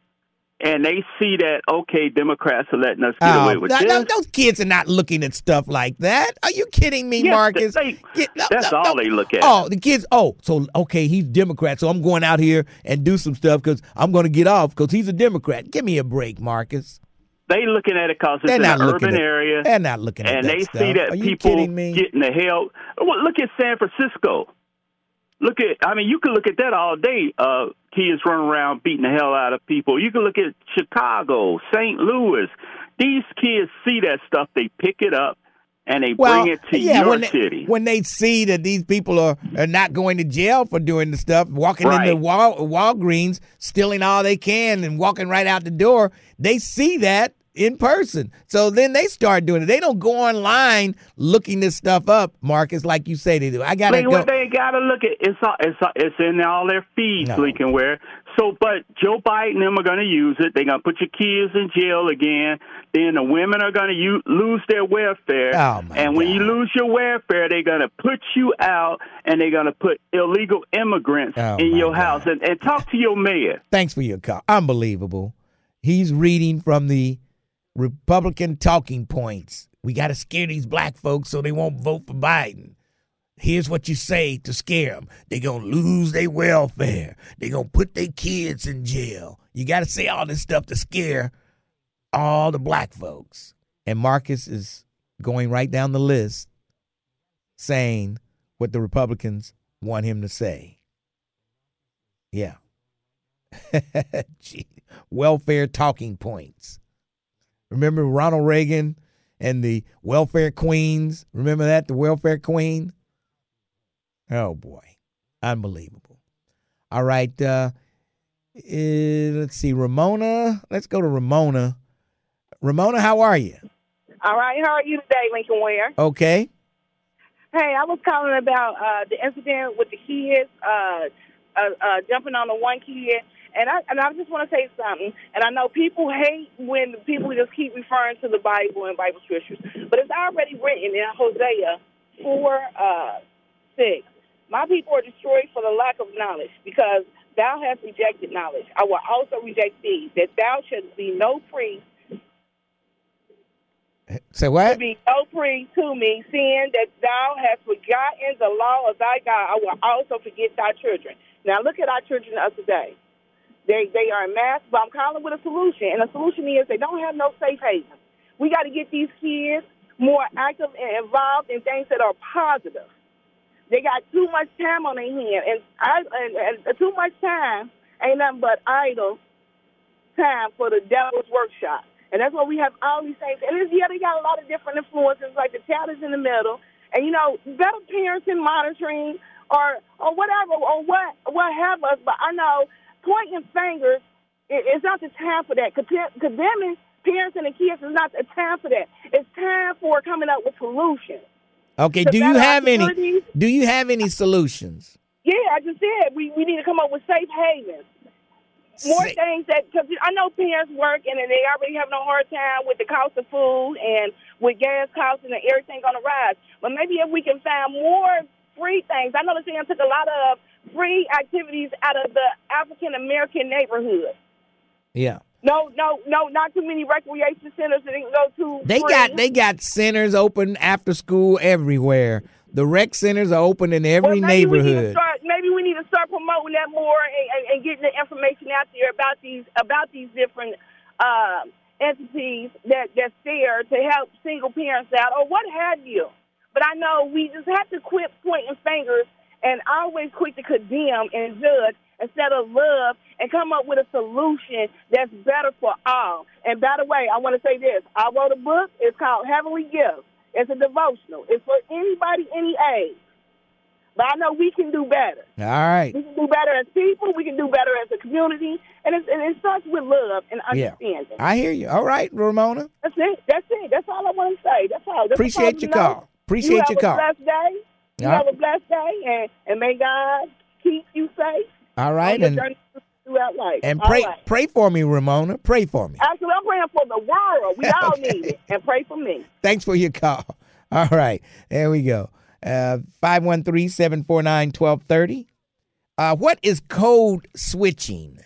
and they see that okay, Democrats are letting us get Oh, away with no, this. no, those kids are not looking at stuff like that. Are you kidding me, Yes, Marcus? they- Get- no, that's no, all they look at. Oh, the kids. Oh, so okay, he's Democrat, so I'm going out here and do some stuff because I'm going to get off because he's a Democrat. Give me a break, Marcus. They looking at it because it's They're not an urban at- area. they're not looking at it. and they stuff. see that people getting the help. Well, look at San Francisco. Look at, I mean, you can look at that all day. Uh, kids running around beating the hell out of people. You can look at Chicago, St. Louis. These kids see that stuff, they pick it up, and they Well, bring it to yeah, your when they, city. when they see that these people are, are not going to jail for doing the stuff, walking into Right. Wal, Walgreens, stealing all they can and walking right out the door, they see that in person. So then they start doing it. They don't go online looking this stuff up, Marcus, like you say they do. I gotta go. what they gotta look at it's all, it's all, it's in all their feeds, No. Lincoln Ware. So, but Joe Biden and them are gonna use it. They're gonna put your kids in jail again. Then the women are gonna lose their welfare. Oh, and when you lose your welfare, they're gonna put you out, and they're gonna put illegal immigrants Oh, in your house. And, and talk to your mayor. Thanks for your call. Unbelievable. He's reading from the Republican talking points. We got to scare these black folks so they won't vote for Biden. Here's what you say to scare them. They're going to lose their welfare. They're going to put their kids in jail. You got to say all this stuff to scare all the black folks. And Marcus is going right down the list saying what the Republicans want him to say. Yeah. Gee, welfare talking points. Remember Ronald Reagan and the welfare queens? Remember that? The welfare queen? Oh, boy. Unbelievable. All right. Uh, eh, let's see. Ramona. Let's go to Ramona. Ramona, how are you? All right, how are you today, Lincoln Ware? Okay. Hey, I was calling about uh, the incident with the kids uh, uh, uh, jumping on the one kid, and I and I just want to say something. And I know people hate when people just keep referring to the Bible and Bible scriptures, but it's already written in Hosea four uh, six. My people are destroyed for the lack of knowledge, because thou hast rejected knowledge. I will also reject thee, that thou shouldst be no priest Say to what? be no priest to me, seeing that thou hast forgotten the law of thy God, I will also forget thy children. Now look at our children of today. They they are mass, but I'm calling with a solution, and the solution is they don't have no safe haven. We got to get these kids more active and involved in things that are positive. They got too much time on their hands, and, I, and, and too much time ain't nothing but idle time for the devil's workshop. And that's why we have all these things. And it's, yeah, they got a lot of different influences, like the child is in the middle. And, you know, better parenting, monitoring, or or whatever, or what what have us. But I know pointing fingers i- is not the time for that. Condemning parents and the kids is not the time for that. It's time for coming up with solutions. Okay. Do you have any? Do you have any solutions? Yeah, I just said we, we need to come up with safe havens. More things that because I know parents work and they already having a hard time with the cost of food and with gas costs and everything on the rise. But maybe if we can find more free things. I know the CM took a lot of free activities out of the African American neighborhood. Yeah. No, no, no, not too many recreation centers that they can go to. They free. got they got centers open after school everywhere. The rec centers are open in every Well, neighborhood. start, maybe we need to start promoting that more and, and, and getting the information out there about these about these different uh, entities that that's there to help single parents out or what have you. But I know we just have to quit pointing fingers and always quick to condemn and judge instead of love and come up with a solution that's better for all. And by the way, I want to say this. I wrote a book. It's called Heavenly Gifts. It's a devotional. It's for anybody, any age. But I know we can do better. All right. We can do better as people. We can do better as a community. And, it's, and it starts with love and Yeah. understanding. I hear you. All right, Ramona. That's it. That's it. That's all I want to say. That's all. That's Appreciate your you know. call. Appreciate you your call. a blessed day. You right. have a blessed day, and, and may God keep you safe All right, and throughout life. and pray right. pray for me, Ramona. Pray for me. Actually, I'm praying for the world. We all need it. And pray for me. Thanks for your call. All right, there we go. Uh, 513 749 1230. Uh, what is code switching?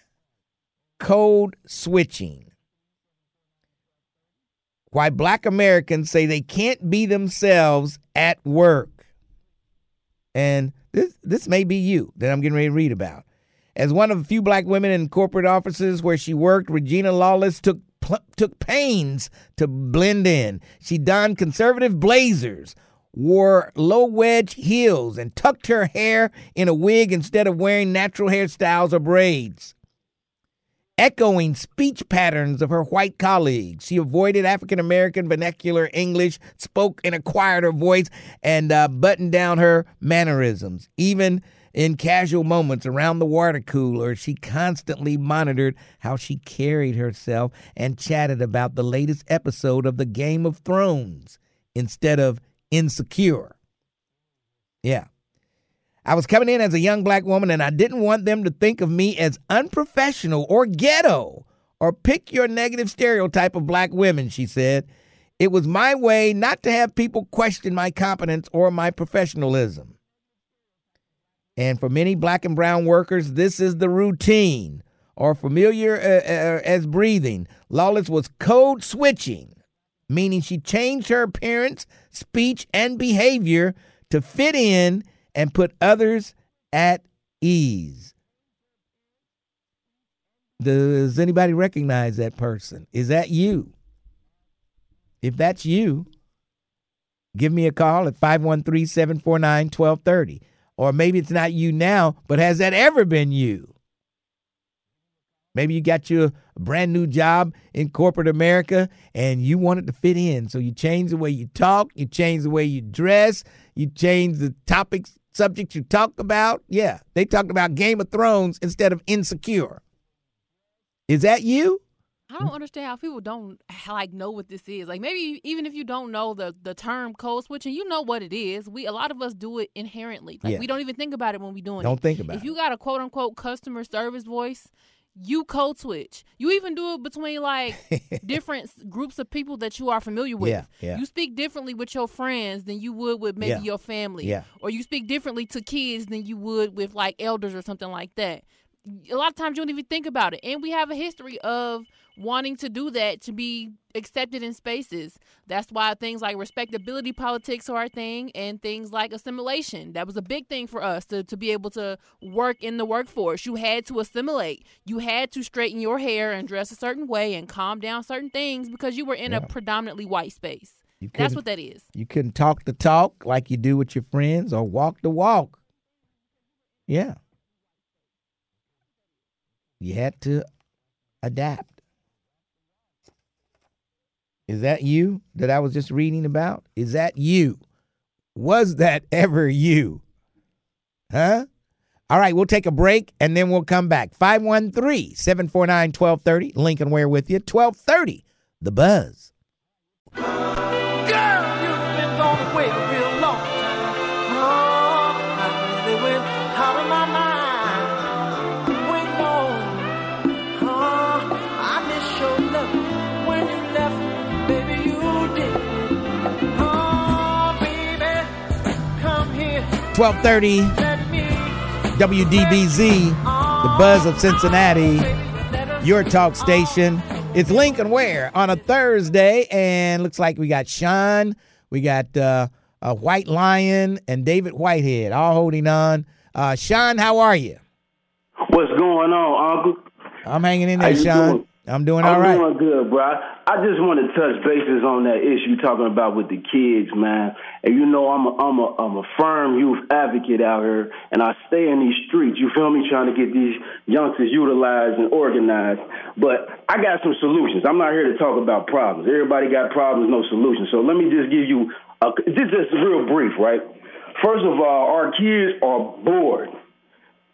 Code switching. Why black Americans say they can't be themselves at work. And this this may be you that I'm getting ready to read about. As one of the few black women in corporate offices where she worked, Regina Lawless took took pains to blend in. She donned conservative blazers, wore low wedge heels, and tucked her hair in a wig instead of wearing natural hairstyles or braids. Echoing speech patterns of her white colleagues, she avoided African American vernacular English, spoke in a quieter voice, and uh, buttoned down her mannerisms. Even in casual moments around the water cooler, she constantly monitored how she carried herself and chatted about the latest episode of the Game of Thrones instead of insecure. Yeah. I was coming in as a young black woman and I didn't want them to think of me as unprofessional or ghetto or pick your negative stereotype of black women, she said. It was my way not to have people question my competence or my professionalism. And for many black and brown workers, this is the routine or familiar uh, uh, as breathing. Lawless was code switching, meaning she changed her appearance, speech, and behavior to fit in and put others at ease. Does anybody recognize that person? Is that you? If that's you, give me a call at 513 749 1230. Or maybe it's not you now, but has that ever been you? Maybe you got your brand new job in corporate America and you wanted to fit in. So you change the way you talk, you change the way you dress, you change the topics, subjects you talk about. Yeah, they talked about Game of Thrones instead of insecure. Is that you? I don't understand how people don't like know what this is. Like maybe even if you don't know the the term code switching, you know what it is. We a lot of us do it inherently. Like Yeah. we don't even think about it when we're doing it. Don't think about it. if you got a quote unquote customer service voice, you code switch. You even do it between like different groups of people that you are familiar with. Yeah, yeah. You speak differently with your friends than you would with maybe Yeah. your family. Yeah. Or you speak differently to kids than you would with like elders or something like that. A lot of times you don't even think about it. And we have a history of wanting to do that to be accepted in spaces. That's why things like respectability politics are a thing and things like assimilation. That was a big thing for us to, to be able to work in the workforce. You had to assimilate. You had to straighten your hair and dress a certain way and calm down certain things because you were in a predominantly white space. That's what that is. You couldn't talk the talk like you do with your friends or walk the walk. Yeah. You had to adapt. Is that you that I was just reading about? Is that you? Was that ever you? Huh? All right, we'll take a break and then we'll come back. 513 749 1230. Lincoln Ware with you. 1230. The Buzz. 1230 WDBZ, the buzz of Cincinnati, your talk station. It's Lincoln Ware on a Thursday, and looks like we got Sean, we got uh, uh, White Lion, and David Whitehead all holding on. Uh, Sean, how are you? What's going on, Uncle? I'm hanging in there, Sean. doing? I'm doing I'm all right. doing good, bro. I just want to touch bases on that issue talking about with the kids, man. And you know, I'm a, I'm a, I'm a firm youth advocate out here, and I stay in these streets. You feel me? Trying to get these youngsters utilized and organized. But I got some solutions. I'm not here to talk about problems. Everybody got problems, no solutions. So let me just give you a, this is real brief, right? First of all, our kids are bored.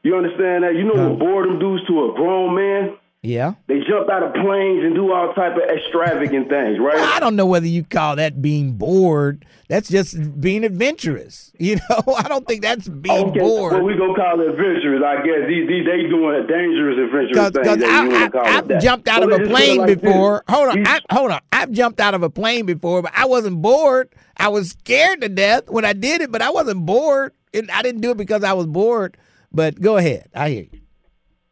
You understand that? You know what boredom does to a grown man? Yeah. They jump out of planes and do all type of extravagant things, right? I don't know whether you call that being bored. That's just being adventurous. You know, I don't think that's being okay, bored. Well, we gonna call it adventurous, I guess. These, these they doing a dangerous adventurous thing. That you wanna I, call I, it I've that. jumped out So of a just put it plane like this. before. Hold on, I, hold on. I've jumped out of a plane before, but I wasn't bored. I was scared to death when I did it, but I wasn't bored. And I didn't do it because I was bored. But go ahead. I hear you.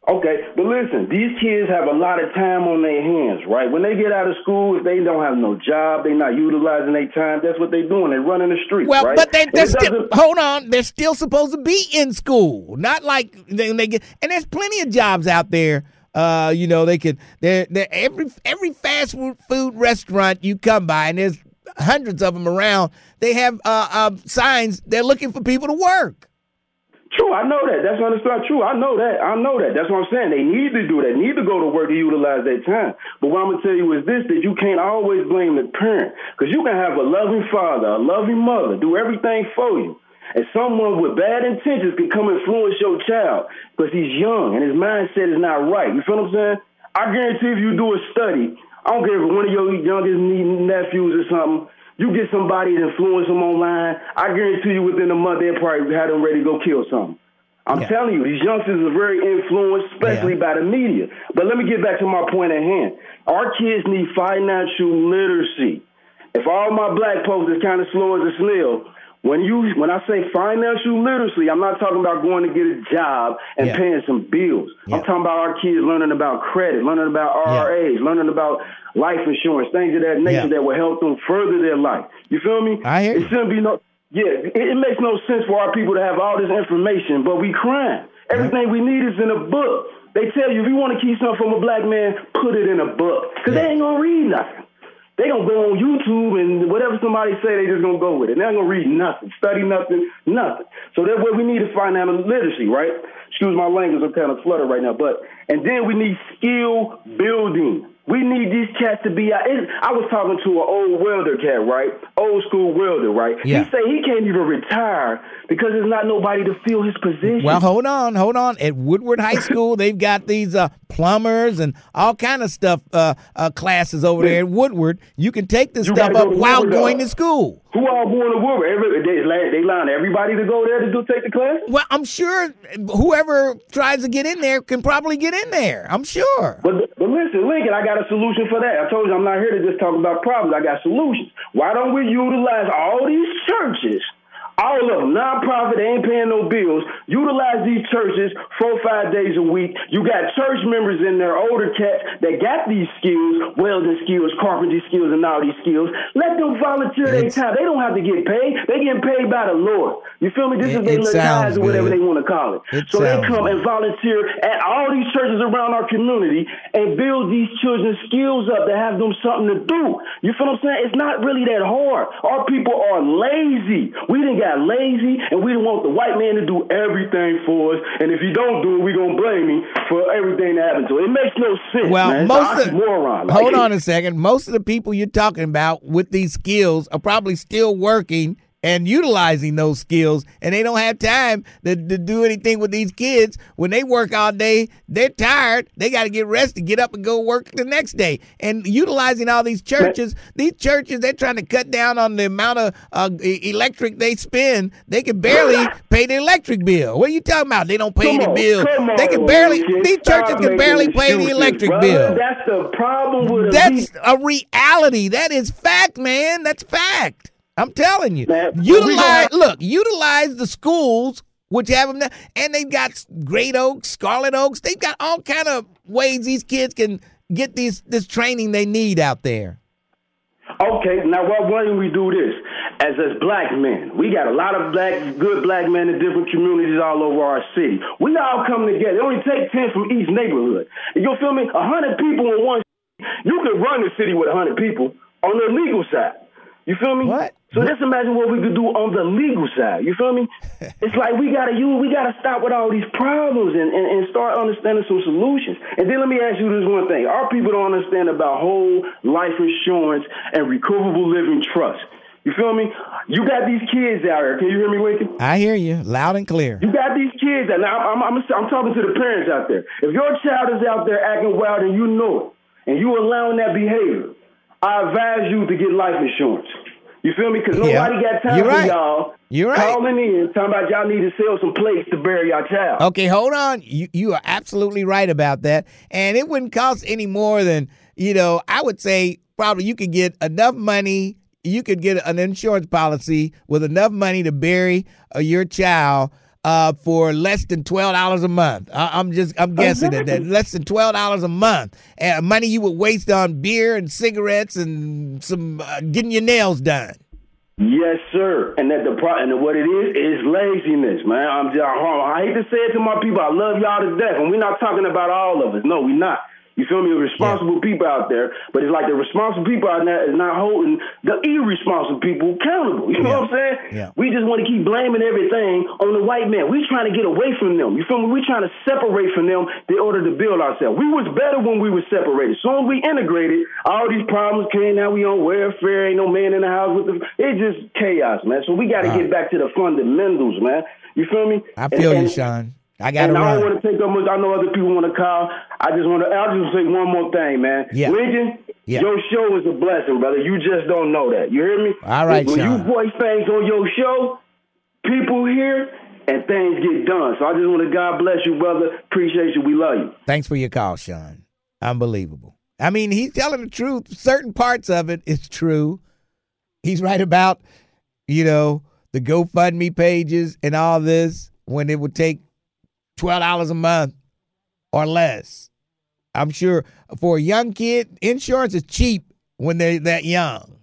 Okay, but listen, these kids have a lot of time on their hands, right? When they get out of school, if they don't have no job, they're not utilizing their time. That's what they're doing. They're running the streets, Well, right? but they, they're still hold on. They're still supposed to be in school, not like they, they get. And there's plenty of jobs out there. Uh, you know, they could. They're, they're every every fast food food restaurant you come by, and there's hundreds of them around. They have uh, uh signs. They're looking for people to work. True, I know that. That's not it's not True, I know that. I know that. That's what I'm saying. They need to do that. Need to go to work to utilize their time. But what I'm gonna tell you is this: that you can't always blame the parent, because you can have a loving father, a loving mother, do everything for you, and someone with bad intentions can come influence your child because he's young and his mindset is not right. You feel what I'm saying? I guarantee if you do a study, I don't care if one of your youngest nephews or something. You get somebody to influence them online, I guarantee you within a month they'll probably have them ready to go kill something. I'm telling you, these youngsters are very influenced, especially by the media. But let me get back to my point at hand. Our kids need financial literacy. If all my black folks is kind of slow as a snail, when you when I say financial literacy, I'm not talking about going to get a job and Yeah. paying some bills. I'm talking about our kids learning about credit, learning about IRAs, learning about life insurance, things of that nature that will help them further their life. You feel me? I hear It shouldn't be no. Yeah, it, it makes no sense for our people to have all this information, but we crying. Everything we need is in a book. They tell you if you want to keep something from a black man, put it in a book, cause they ain't gonna read nothing. They gonna go on YouTube and whatever somebody say, they just gonna go with it. They're not gonna read nothing, study nothing, nothing. So that's what we need to find out literacy, right? Excuse my language, I'm kind of fluttered right now. But and then we need skill building. We need these cats to be out. I was talking to an old welder cat, right? Old school welder, right? Yeah. He say he can't even retire because there's not nobody to fill his position. Well, hold on, hold on. At Woodward High School, they've got these uh, plumbers and all kind of stuff uh, uh, classes over there at Woodward. You can take this You stuff up go while Woodward, going to school. Who all going to Woodward? Every, they, they line everybody to go there to do take the class? Well, I'm sure whoever tries to get in there can probably get in there. I'm sure. But but listen, Lincoln, I got a solution for that. I told you I'm not here to just talk about problems. I got solutions. Why don't we utilize all these churches? All of them, nonprofit, they ain't paying no bills. Utilize these churches four, five days a week. You got church members in there, older cats that got these skills, welding skills, carpentry skills, and all these skills. Let them volunteer their time. They don't have to get paid. They getting paid by the Lord. You feel me? This It- is their it little tithes or whatever good. they want to call it. It so they come and volunteer at all these churches around our community and build these children's skills up to have them something to do. You feel what I'm saying? It's not really that hard. Our people are lazy. We didn't got lazy and we want the white man to do everything for us. And if you don't do it, we gonna blame him for everything that happened to it. It makes no sense. Well, man. most of an oxymoron. hold Like, on a second. Most of the people you're talking about with these skills are probably still working and utilizing those skills, and they don't have time to, to do anything with these kids. When they work all day, they're tired. They got to get rested, get up, and go work the next day. And utilizing all these churches, these churches, they're trying to cut down on the amount of uh, electric they spend. They can barely pay the electric bill. What are you talking about? They don't pay Come the bill. They can on, barely. These churches can barely pay the electric brother. bill. That's the problem with That's a reality. That is fact, man. That's fact. I'm telling you. Utilize look, utilize the schools which have them, there, and they've got Great Oaks, Scarlet Oaks. They've got all kind of ways these kids can get these this training they need out there. Okay, now why, why don't we do this? As as black men, we got a lot of black, good black men in different communities all over our city. We all come together. It only take ten from each neighborhood. You feel me? A hundred people in one. You could run the city with a hundred people on the legal side. You feel me? What? So just imagine what we could do on the legal side. You feel me? it's like we gotta use, we gotta stop with all these problems and, and, and start understanding some solutions. And then let me ask you this one thing: Our people don't understand about whole life insurance and revocable living trust. You feel me? You got these kids out here. Can you hear me, Lincoln? I hear you loud and clear. You got these kids, and now I'm, I'm, I'm, I'm talking to the parents out there. If your child is out there acting wild and you know it, and you allowing that behavior, I advise you to get life insurance. You feel me? Because Yeah. nobody got time You're for right. y'all You're right. calling in talking about y'all need to sell some plates to bury your child. Okay, hold on. You you are absolutely right about that. And it wouldn't cost any more than, you know, I would say probably you could get enough money, you could get an insurance policy with enough money to bury uh, your child uh, for less than twelve dollars a month. I, I'm just I'm guessing at that less than twelve dollars a month, and money you would waste on beer and cigarettes and some uh, getting your nails done. Yes, sir. And that the pro- and what it is is laziness, man. I'm just, I hate to say it to my people. I love y'all to death, and we're not talking about all of us. No, we're not. You feel me? Responsible people out there, but it's like the responsible people are not is not holding the irresponsible people accountable. You know what I'm saying? Yeah. We just want to keep blaming everything on the white man. We trying to get away from them. You feel me? We trying to separate from them in order to build ourselves. We was better when we were separated. Soon as we integrated, all these problems came. Now we on welfare. Ain't no man in the house with the. It's just chaos, man. So we got to get back to the fundamentals, man. You feel me? I feel And- you, Sean. I got to and I don't want to take up much. I know other people want to call. I just want to. I'll just say one more thing, man. Yeah. Lincoln, Yeah. your show is a blessing, brother. You just don't know that. You hear me? All right, When Sean. you voice things on your show, people hear and things get done. So I just want to God bless you, brother. Appreciate you. We love you. Thanks for your call, Sean. Unbelievable. I mean, he's telling the truth. Certain parts of it is true. He's right about, you know, the GoFundMe pages and all this when it would take twelve dollars a month or less. I'm sure for a young kid, insurance is cheap when they're that young.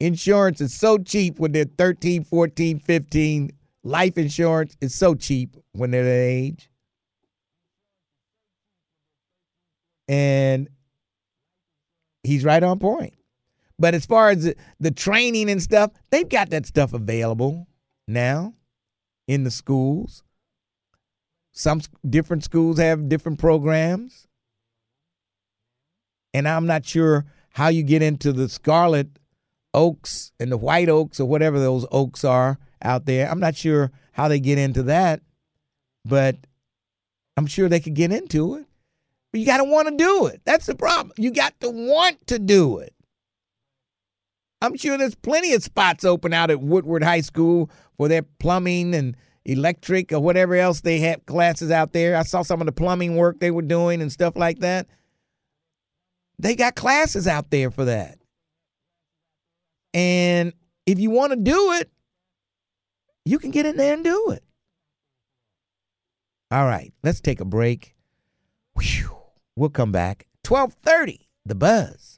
Insurance is so cheap when they're 13, 14, 15. Life insurance is so cheap when they're that age. and he's right on point. But as far as the training and stuff, they've got that stuff available now in the schools. Some different schools have different programs. And I'm not sure how you get into the scarlet oaks and the white oaks or whatever those oaks are out there. I'm not sure how they get into that, but I'm sure they could get into it. But you got to want to do it. That's the problem. You got to want to do it. I'm sure there's plenty of spots open out at Woodward High School for their plumbing and electric or whatever else they have classes out there. I saw some of the plumbing work they were doing and stuff like that. They got classes out there for that. And if you want to do it, you can get in there and do it. All right, let's take a break. Whew. We'll come back. 1230, The Buzz.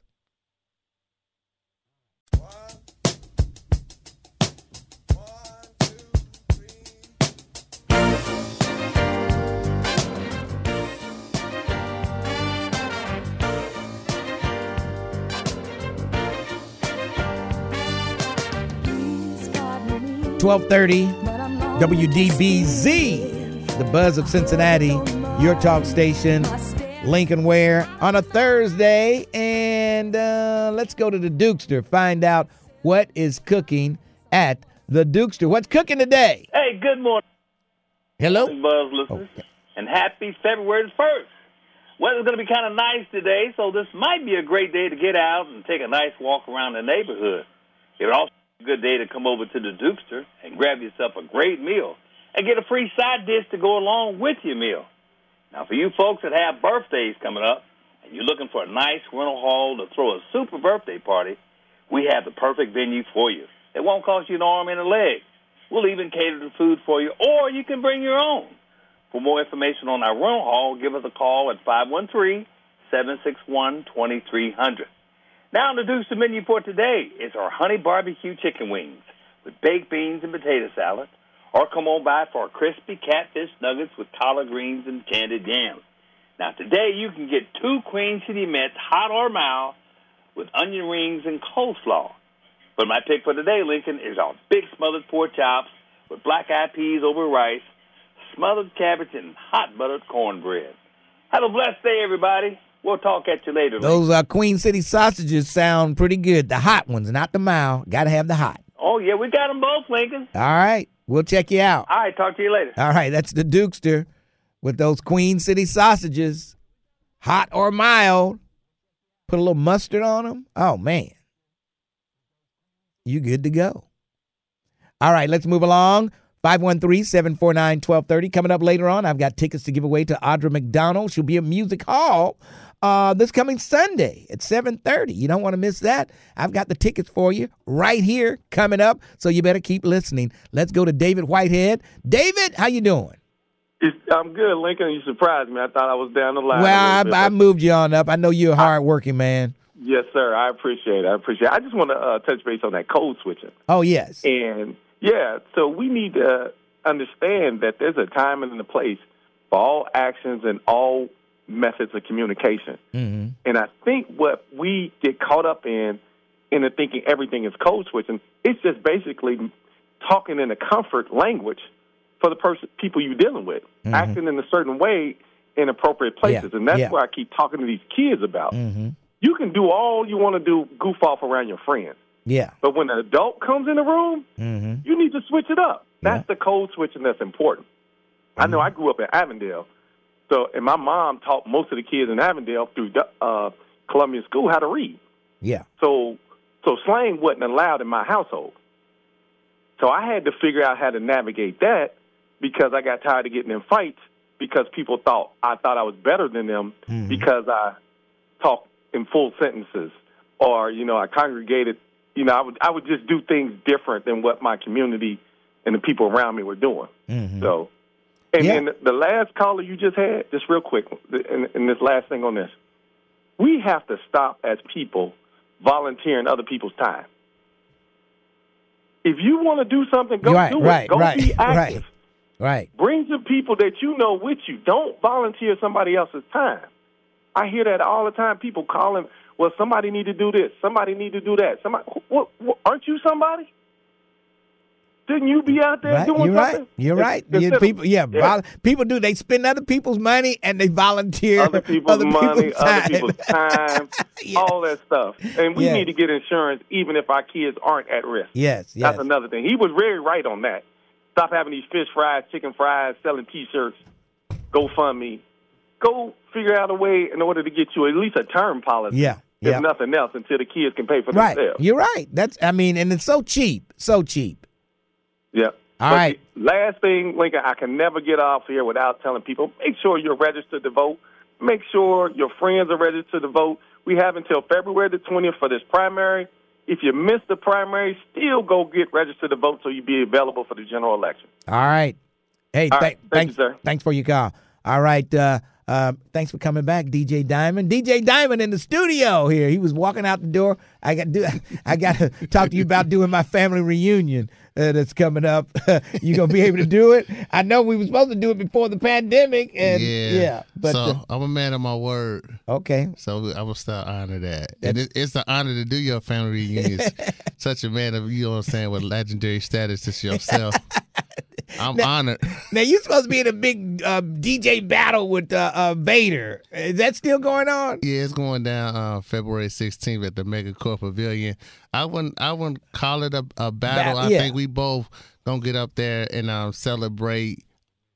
Twelve thirty, WDBZ, the buzz of Cincinnati, your talk station, Lincoln Ware on a Thursday, and uh, let's go to the Dukester find out what is cooking at the Dukester. What's cooking today? Hey, good morning, Hello. Buzz listeners, and happy February 1st. Weather's going to be kind of nice today, so this might be a great day to get out and take a nice walk around the neighborhood. It also good day to come over to the Dukester and grab yourself a great meal and get a free side dish to go along with your meal. Now, for you folks that have birthdays coming up and you're looking for a nice rental hall to throw a super birthday party, we have the perfect venue for you. It won't cost you an arm and a leg. We'll even cater the food for you, or you can bring your own. For more information on our rental hall, give us a call at 513 761 2300. Now, introduce the menu for today is our honey barbecue chicken wings with baked beans and potato salad, or come on by for our crispy catfish nuggets with collard greens and candied yams. Now, today you can get two Queen City Metts, hot or mild, with onion rings and coleslaw. But my pick for today, Lincoln, is our big smothered pork chops with black eyed peas over rice, smothered cabbage, and hot buttered cornbread. Have a blessed day, everybody. We'll talk at you later. Those uh, Queen City sausages sound pretty good. The hot ones, not the mild. Got to have the hot. Oh yeah, we got them both, Lincoln. All right. We'll check you out. All right, talk to you later. All right. That's the Dukester with those Queen City sausages, hot or mild. Put a little mustard on them. Oh, man. You good to go. All right. Let's move along. 513-749-1230. Coming up later on, I've got tickets to give away to Audra McDonald. She'll be at Music Hall uh, this coming Sunday at 7.30. You don't want to miss that. I've got the tickets for you right here coming up, so you better keep listening. Let's go to David Whitehead. David, how you doing? I'm good, Lincoln. You surprised me. I thought I was down the line. well, I, I moved you on up. I know you're a hard-working man. Yes, sir. I appreciate it. I appreciate it. I just want to uh, touch base on that code switching. Oh, yes. And yeah, so we need to understand that there's a time and a place for all actions and all methods of communication. Mm-hmm. And I think what we get caught up in, in the thinking everything is code switching, it's just basically talking in a comfort language for the person, people you're dealing with, Mhm. acting in a certain way in appropriate places. Yeah, And that's yeah. what I keep talking to these kids about. Mm-hmm. You can do all you want to do, goof off around your friends. Yeah. But when an adult comes in the room, Mm-hmm. you need to switch it up. That's the code switching that's important. I know I grew up in Avondale, so and my mom taught most of the kids in Avondale through uh, Columbia School how to read. Yeah. So so slang wasn't allowed in my household. So I had to figure out how to navigate that because I got tired of getting in fights because people thought I thought I was better than them Mm-hmm. because I talked in full sentences or you know I congregated you know I would I would just do things different than what my community and the people around me were doing. Mm-hmm. So and Yeah. then the last caller you just had, just real quick, and, and this last thing on this, we have to stop as people volunteering other people's time. If you want to do something, go right, do right, it. Go right, be active. right, right. Bring some people that you know with you. Don't volunteer somebody else's time. I hear that all the time. People calling, well, somebody need to do this. Somebody need to do that. Somebody, what, what, aren't you somebody? Didn't you be out there Right, doing you're something? right. You're right. You- people, yeah, vol- people do. They spend other people's money and they volunteer other people's money, people's other people's time, all that stuff. And we Yeah. need to get insurance even if our kids aren't at risk. Yes, yes. That's another thing. He was very right on that. Stop having these fish fries, chicken fries, selling T-shirts, GoFundMe. Go figure out a way in order to get you at least a term policy. Yeah, If yeah. nothing else, until the kids can pay for Right. themselves. You're right. That's. I mean, and it's so cheap, so cheap. Yeah. All But right. Last thing, Lincoln, I can never get off here without telling people: make sure you're registered to vote. Make sure your friends are registered to vote. We have until February the 20th for this primary. If you miss the primary, still go get registered to vote so you be available for the general election. All right. Hey, All th- right. Thank thanks, you, sir. thanks for your call. All right. Uh, uh, thanks for coming back, DJ Diamond. DJ Diamond in the studio here. He was walking out the door. I got do. I got to talk to you about doing my family reunion uh, that's coming up. you gonna be able to do it? I know we were supposed to do it before the pandemic, and yeah, but so uh, I'm a man of my word. Okay. So I will still honor that. And it, it's an honor to do your family reunion. Such a man of you know what I'm saying with legendary status as yourself. I'm Now- honored. now you're supposed to be in a big uh, DJ battle with uh, uh, Vader. Is that still going on? Yeah, it's going down uh, February 16th at the MegaCorp Pavilion. I wouldn't, I wouldn't call it a, a battle. Bat- I yeah. think we both gonna get up there and um, celebrate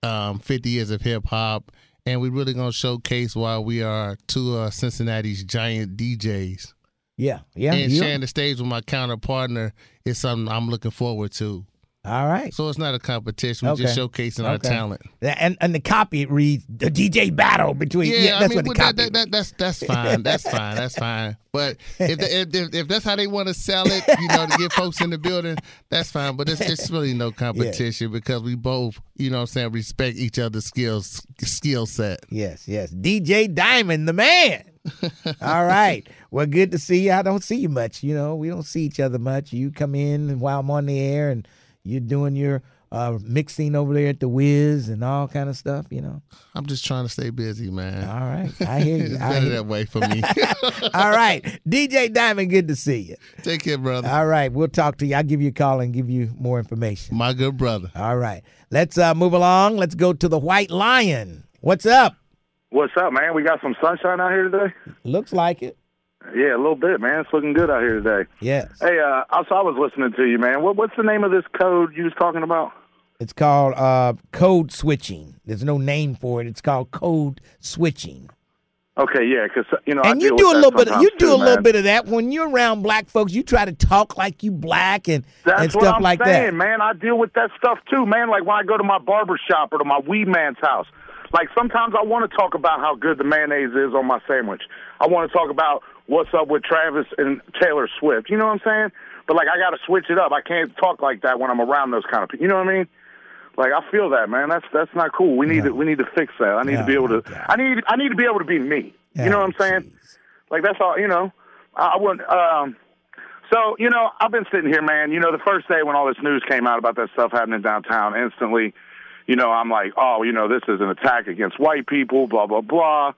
um, 50 years of hip hop, and we really gonna showcase why we are two uh, Cincinnati's giant DJs. Yeah, yeah. and sharing the stage with my counter partner is something I'm looking forward to. All right. So it's not a competition. We're just showcasing our talent. And and the copy reads the DJ battle between. Yeah, I that's mean, what the well, copy. that, that, that, that's that's fine. That's fine. That's fine. But if, the, if, if if that's how they want to sell it, you know, to get folks in the building, that's fine. But it's it's really no competition because we both, you know, what I'm saying, respect each other's skills skill set. Yes, yes. DJ Diamond, the man. All right. Well, good to see you. I don't see you much. You know, we don't see each other much. You come in while I'm on the air and you're doing your uh, mixing over there at the Wiz and all kind of stuff, you know. I'm just trying to stay busy, man. All right. I hear you. it's I better hear that way for me. all right. DJ Diamond, good to see you. Take care, brother. All right. We'll talk to you. I'll give you a call and give you more information. My good brother. All right. Let's uh, move along. Let's go to the White Lion. What's up? What's up, man? We got some sunshine out here today. Looks like it. Yeah, a little bit, man. It's looking good out here today. Yes. Hey, uh, also I was listening to you, man. What, what's the name of this code you was talking about? It's called uh, code switching. There's no name for it. It's called code switching. Okay, yeah, because you know, I and you do a little bit. Of, you do too, a little man. bit of that when you're around black folks. You try to talk like you black and That's and what stuff I'm like saying, that. man. I deal with that stuff too, man. Like when I go to my barber shop or to my weed man's house. Like sometimes I want to talk about how good the mayonnaise is on my sandwich. I want to talk about what's up with Travis and Taylor Swift. You know what I'm saying? But like I got to switch it up. I can't talk like that when I'm around those kind of people. You know what I mean? Like I feel that, man. That's that's not cool. We need to we need to fix that. I need to be able to. I need I need to be able to be me. you know what I'm saying? Like that's all. You know, I, I wouldn't. Um, so you know, I've been sitting here, man. You know, the first day when all this news came out about that stuff happening downtown, instantly, you know, I'm like, oh, you know, this is an attack against white people. Blah blah blah.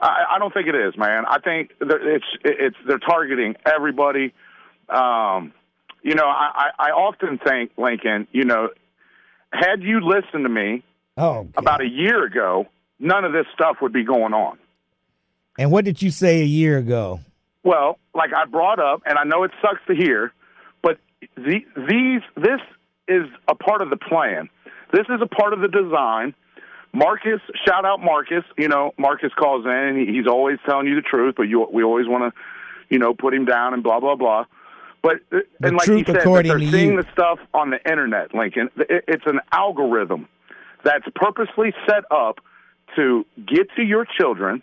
I, I don't think it is, man. I think it's it's they're targeting everybody. Um, you know, I, I I often think, Lincoln, you know, had you listened to me Oh, about a year ago, none of this stuff would be going on. and what did you say a year ago? Well, like I brought up, and I know it sucks to hear, but the, these this is a part of the plan. This is a part of the design. Marcus, shout out Marcus. You know, Marcus calls in, and he, he's always telling you the truth, but you we always want to, you know, put him down and blah blah blah. But uh, The and like he said, they're seeing you. the stuff on the internet, Lincoln. It's an algorithm that's purposely set up to get to your children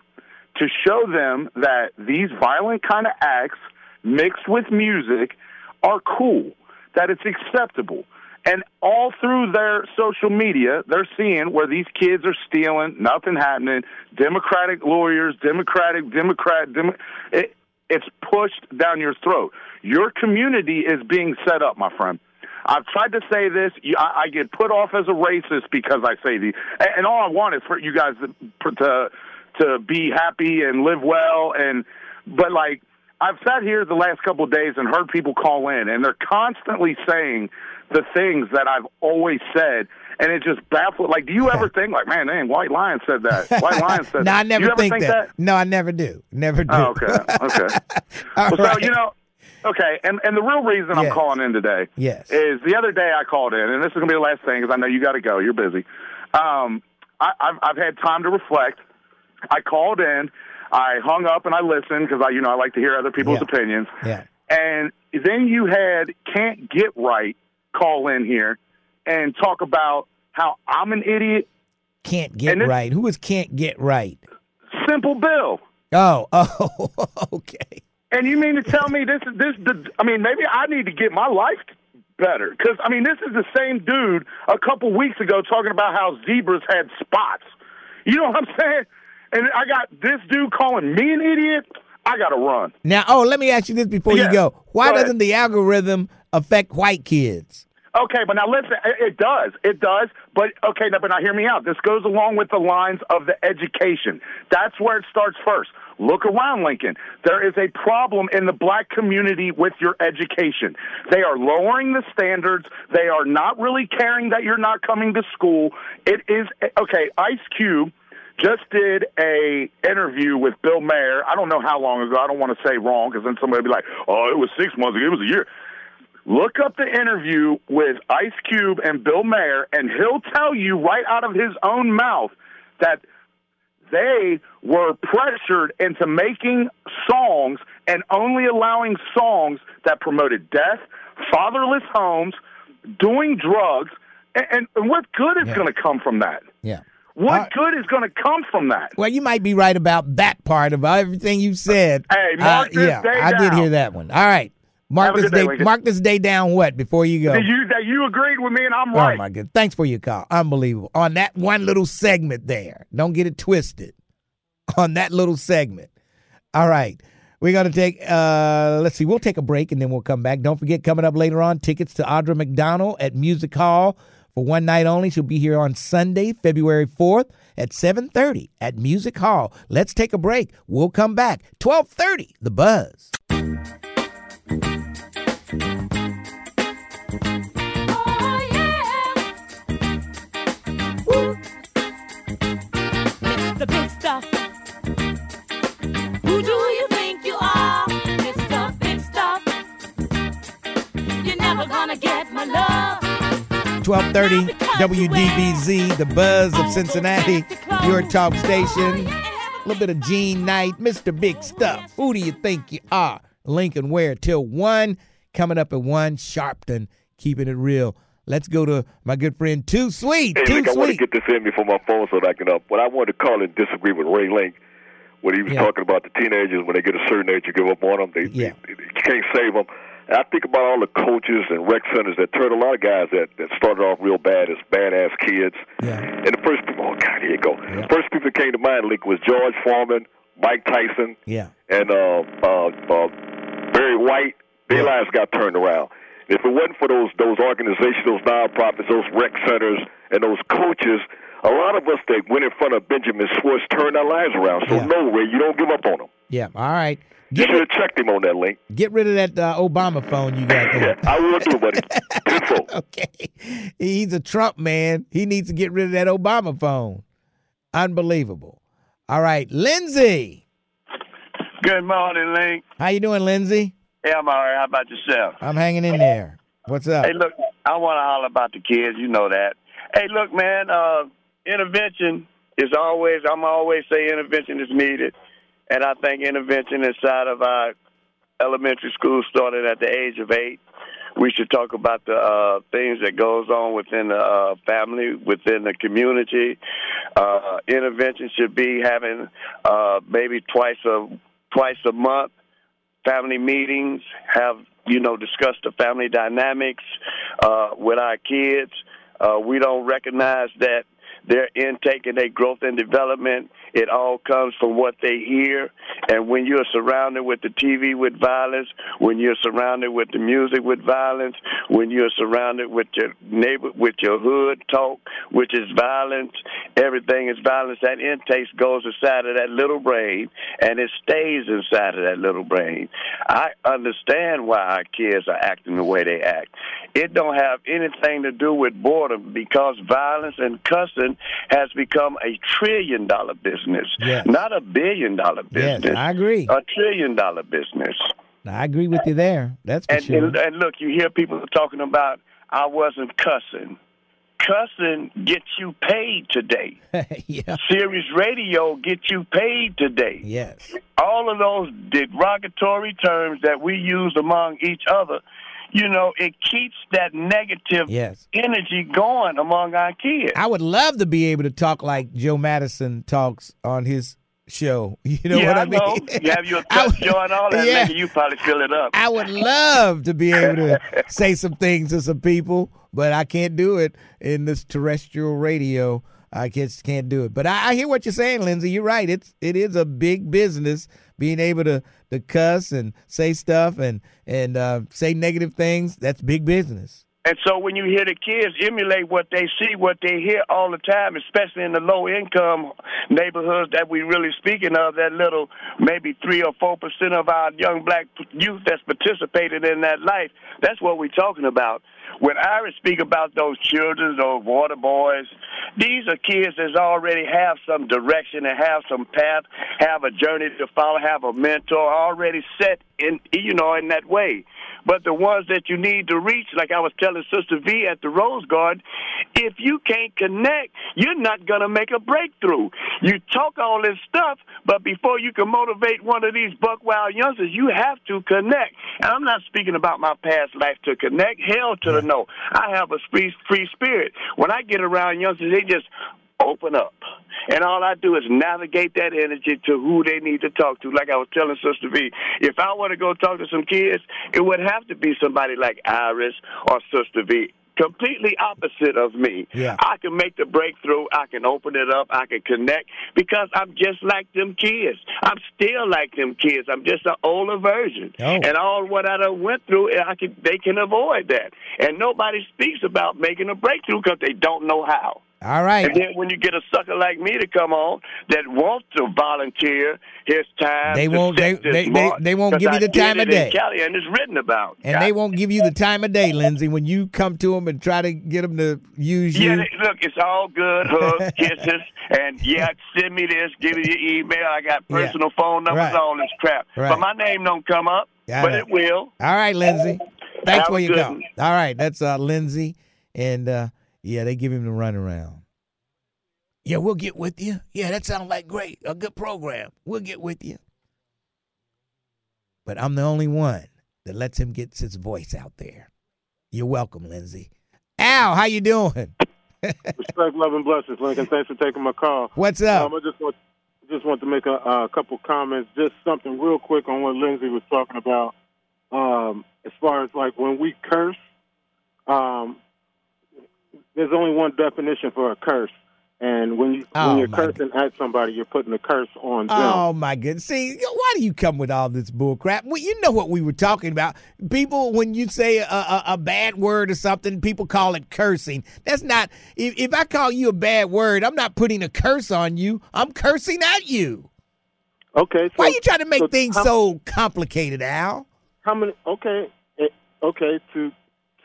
to show them that these violent kind of acts mixed with music are cool, that it's acceptable. And all through their social media, they're seeing where these kids are stealing, nothing happening, Democratic lawyers, Democratic, Democrat, Demo- it, it's pushed down your throat. Your community is being set up, my friend. I've tried to say this. I, I get put off as a racist because I say these, and, and all I want is for you guys to, to to be happy and live well. And but like I've sat here the last couple of days and heard people call in, and they're constantly saying the things that I've always said, and it just baffles. Like, do you ever think like, man, dang, White Lion said that? White Lion said no, that. I never think, think that. No, I never do. Never do. Oh, okay, okay. Well, so you know, okay, and and the real reason I'm calling in today Yes. is the other day I called in, and this is gonna be the last thing because I know you got to go. You're busy. Um, I, I've I've had time to reflect. I called in, I hung up, and I listened because I you know I like to hear other people's Yeah. opinions. Yeah. And then you had can't get right call in here and talk about how I'm an idiot. Can't get this- right. Who is can't get right? Simple Bill. Oh, oh, okay. And you mean to tell me this is this? The, I mean, maybe I need to get my life better because I mean, this is the same dude a couple weeks ago talking about how zebras had spots. You know what I'm saying? And I got this dude calling me an idiot. I got to run. Now, oh, let me ask you this before Yeah. you go. Why Go doesn't the algorithm affect white kids? Okay, but now listen, it does. It does. But okay, now, but now hear me out. This goes along with the lines of the education. That's where it starts first. Look around, Lincoln. There is a problem in the black community with your education. They are lowering the standards. They are not really caring that you're not coming to school. It is okay. Ice Cube just did a interview with Bill Maher. I don't know how long ago. I don't want to say wrong because then somebody will be like, "Oh, it was six months ago. It was a year." Look up the interview with Ice Cube and Bill Maher, and he'll tell you right out of his own mouth that they were pressured into making songs and only allowing songs that promoted death, fatherless homes, doing drugs, and, and what good is going to come from that? Yeah. What good is going to come from that? Well, you might be right about that part of everything you said. Hey, mark Uh, yeah, I did hear that one. All right. Mark this day, day. Mark this day down. What before you go? That you that you agreed with me and I'm right. Oh my good. Thanks for your call. Unbelievable. On that one little segment there. Don't get it twisted. On that little segment. All right. We're gonna take uh let's see, we'll take a break and then we'll come back. Don't forget coming up later on, tickets to Audra McDonald at Music Hall for one night only. She'll be here on Sunday, February 4th at 7:30 at Music Hall. Let's take a break. We'll come back. 12:30, The Buzz. The big stuff. Who do you think you are, Mr. Big Stuff? You're never gonna get my love. 1230 WDBZ, the buzz of Cincinnati, your talk oh, station. A little bit of Jean Knight, Mr. Big oh, Stuff. Who do you think you are? Lincoln Ware till 1. Coming up at 1, Sharpton, keeping it real. Let's go to my good friend Too Sweet. Hey, Too Link, I want to Sweet. get this in before my phone so that I can up. But I wanted to call and disagree with Ray Link when he was Yeah. talking about the teenagers when they get a certain age, you give up on them. They, Yeah. they, you can't save them. And I think about all the coaches and rec centers that turned a lot of guys that, that started off real bad as badass kids. Yeah. And the first people, oh God, here you go. First people that came to mind, Link, was George Foreman, Mike Tyson, Yeah. and uh, uh, uh, Barry White. Their lives got turned around. If it wasn't for those those organizations, those nonprofits, those rec centers, and those coaches, a lot of us that went in front of Benjamin Schwartz turned our lives around. So no, Ray, you don't give up on them. Yeah, all right. You should have checked him on that link. Get rid of that uh, Obama phone you got there. I will do, buddy. okay. He's a Trump man. He needs to get rid of that Obama phone. Unbelievable. All right, Lindsay. Good morning, Link. How you doing, Lindsay? Yeah, I'm all right. How about yourself? I'm hanging in there. What's up? Hey, look, I want to holler about the kids. You know that. Hey, look, man. Uh, intervention is always. I'm always say intervention is needed, and I think intervention inside of our elementary school started at the age of eight. We should talk about the uh, things that goes on within the uh, family, within the community. Uh, intervention should be having uh, maybe twice a twice a month family meetings, have you know discuss the family dynamics uh, with our kids. Uh, we don't recognize that their intake and their growth and development. It all comes from what they hear, and when you're surrounded with the TV with violence, when you're surrounded with the music with violence, when you're surrounded with your neighbor, with your hood talk, which is violence, everything is violence. That intake goes inside of that little brain, and it stays inside of that little brain. I understand why our kids are acting the way they act. It don't have anything to do with boredom because violence and cussing has become a trillion dollar business, Yes. not a billion dollar Yes, business. I agree. A trillion dollar business. I agree with you there. That's for And, sure. and and look, you hear people talking about I wasn't cussing. Cussing gets you paid today. yeah. Sirius Radio gets you paid today. Yes. All of those derogatory terms that we use among each other, you know, it keeps that negative Yes. energy going among our kids. I would love to be able to talk like Joe Madison talks on his show. You know yeah, what I, I mean? know. You have your touch show and all that, Yeah. nigga, you probably fill it up. I would love to be able to say some things to some people, but I can't do it in this terrestrial radio. I just can't do it. But I, I hear what you're saying, Lindsay. You're right. It's it is a big business being able to to cuss and say stuff and and uh, say negative things. That's big business. And so when you hear the kids emulate what they see, what they hear all the time, especially in the low income neighborhoods that we really speaking of, that little maybe three or four percent of our young black youth that's participated in that life, that's what we're talking about. When Iris speak about those children, those water boys, these are kids that already have some direction and have some path, have a journey to follow, have a mentor already set in you know in that way. But the ones that you need to reach, like I was telling Sister V at the Rose Garden, if you can't connect, you're not going to make a breakthrough. You talk all this stuff, but before you can motivate one of these buck wild youngsters, you have to connect. And I'm not speaking about my past life to connect. Hell to the no. I have a free, free spirit. When I get around youngsters, they just open up. And all I do is navigate that energy to who they need to talk to. Like I was telling Sister V, if I want to go talk to some kids, it would have to be somebody like Iris or Sister V. Completely opposite of me. Yeah. I can make the breakthrough. I can open it up. I can connect because I'm just like them kids. I'm still like them kids. I'm just an older version. Oh. And all what I done went through, eh, I can, they can avoid that. And nobody speaks about making a breakthrough because they don't know how. All right. And then when you get a sucker like me to come on that wants to volunteer his time, They won't- they- they- they- they won't give you the time of day. And it's written about. And they won't give you the time of day, Lindsay, when you come to them and try to get them to use you. Yeah, they- look, it's all good. Hugs, kisses, and yeah, send me this. Give me your email. I got Yeah. personal phone numbers, Right. all this crap. Right. But my name don't come up, I but know. it will. All right, Lindsay. Thanks Have for your call. All right, that's uh, Lindsay, and uh, yeah, they give him the runaround. Yeah, we'll get with you. Yeah, that sounds like great. A good program. We'll get with you. But I'm the only one that lets him get his voice out there. You're welcome, Lindsay. Al, how you doing? Respect, love, and blessings, Lincoln. Thanks for taking my call. What's up? Um, I just want just want to make a, a couple comments. Just something real quick on what Lindsay was talking about. Um, as far as like when we curse, um, there's only one definition for a curse, and when you Oh, when you're cursing at somebody, you're putting a curse on them. Oh my goodness! See, why do you come with all this bull crap? Well, you know what we were talking about. People, when you say a, a, a bad word or something, people call it cursing. That's not. If, if I call you a bad word, I'm not putting a curse on you. I'm cursing at you. Okay. So, Why are you trying to make so things how- so complicated, Al? How many? Okay, eh, okay. To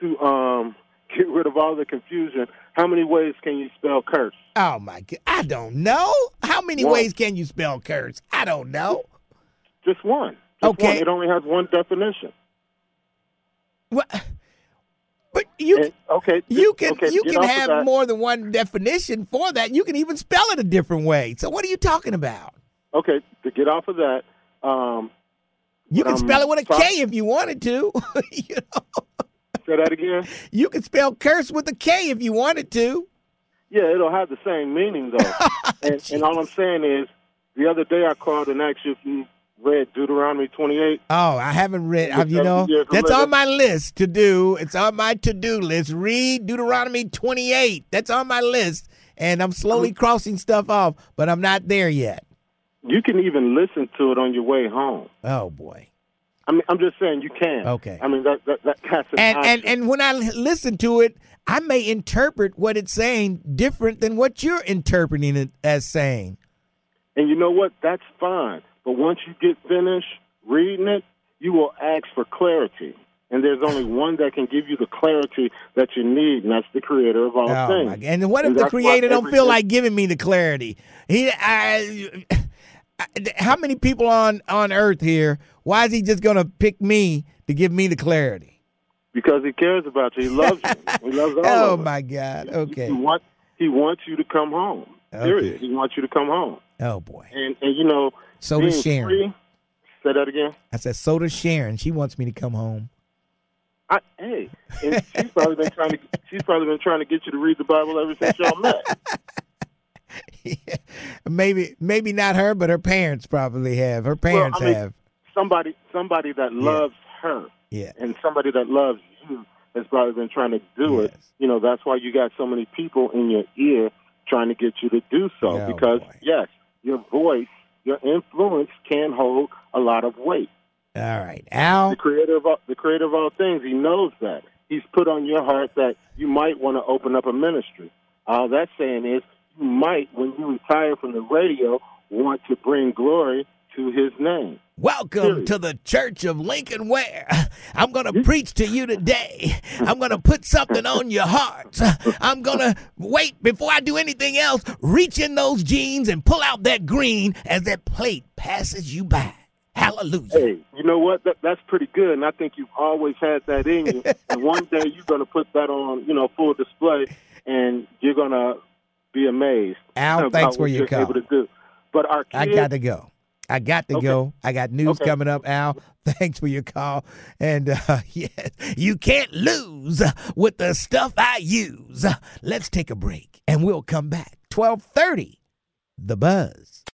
to um get rid of all the confusion, how many ways can you spell curse? Oh my god! I don't know. How many One. ways can you spell curse? I don't know. Just one. Just Okay. One. It only has one definition. What? But you okay. You can okay, you can have more than one definition for that. You can even spell it a different way. So what are you talking about? Okay, to get off of that, um, You can Um, spell it with a K if you wanted to. you know? Say that again. You can spell curse with a K if you wanted to. Yeah, it'll have the same meaning though. and, and all I'm saying is, the other day I called and asked you if you read Deuteronomy 28. Oh, I haven't read. Have you know? 70 years of That's on my list to do. It's on my to-do list. Read Deuteronomy 28. That's on my list, and I'm slowly Mm-hmm. crossing stuff off, but I'm not there yet. You can even listen to it on your way home. Oh boy. I mean, I'm just saying you can. Okay. I mean that that, that that's an and option. and and when I listen to it, I may interpret what it's saying different than what you're interpreting it as saying. And you know what? That's fine. But once you get finished reading it, you will ask for clarity. And there's only one that can give you the clarity that you need, and that's the creator of all Oh, things. And what if the creator don't feel like giving me the clarity? He, I, I- how many people on on Earth here? Why is he just gonna pick me to give me the clarity? Because he cares about you. He loves you. He loves all Oh of us. my God. Okay. He wants he wants you to come home. Period. He wants you to come home. Oh boy. And and you know, So does Sharon. free- say that again. I said, so does Sharon. She wants me to come home. I, hey, and she's probably been trying to she's probably been trying to get you to read the Bible ever since y'all met. Maybe, maybe not her, but her parents probably have. Her parents well, I mean, have. Somebody somebody that loves her Yeah. and somebody that loves you has probably been trying to do it. You know, that's why you got so many people in your ear trying to get you to do so. Oh, because yes, your voice, your influence can hold a lot of weight. All right, Al. The creator of all, the creator of all things, he knows that. He's put on your heart that you might want to open up a ministry. All that's saying is you might, when you retire from the radio, want to bring glory to his name. Welcome to the Church of Lincoln Ware. I'm going to preach to you today. I'm going to put something on your heart. I'm going to wait before I do anything else. Reach in those jeans and pull out that green as that plate passes you by. Hallelujah. Hey, you know what? That, that's pretty good, and I think you've always had that in you. and one day you're going to put that on, you know, full display, and you're going to be amazed. Al, thanks for your you're call. able to do. But our kids, I got to go. I got to Okay. go. I got news Okay. coming up, Al. Thanks for your call. And uh, yes, you can't lose with the stuff I use. Let's take a break and we'll come back. 1230, The Buzz.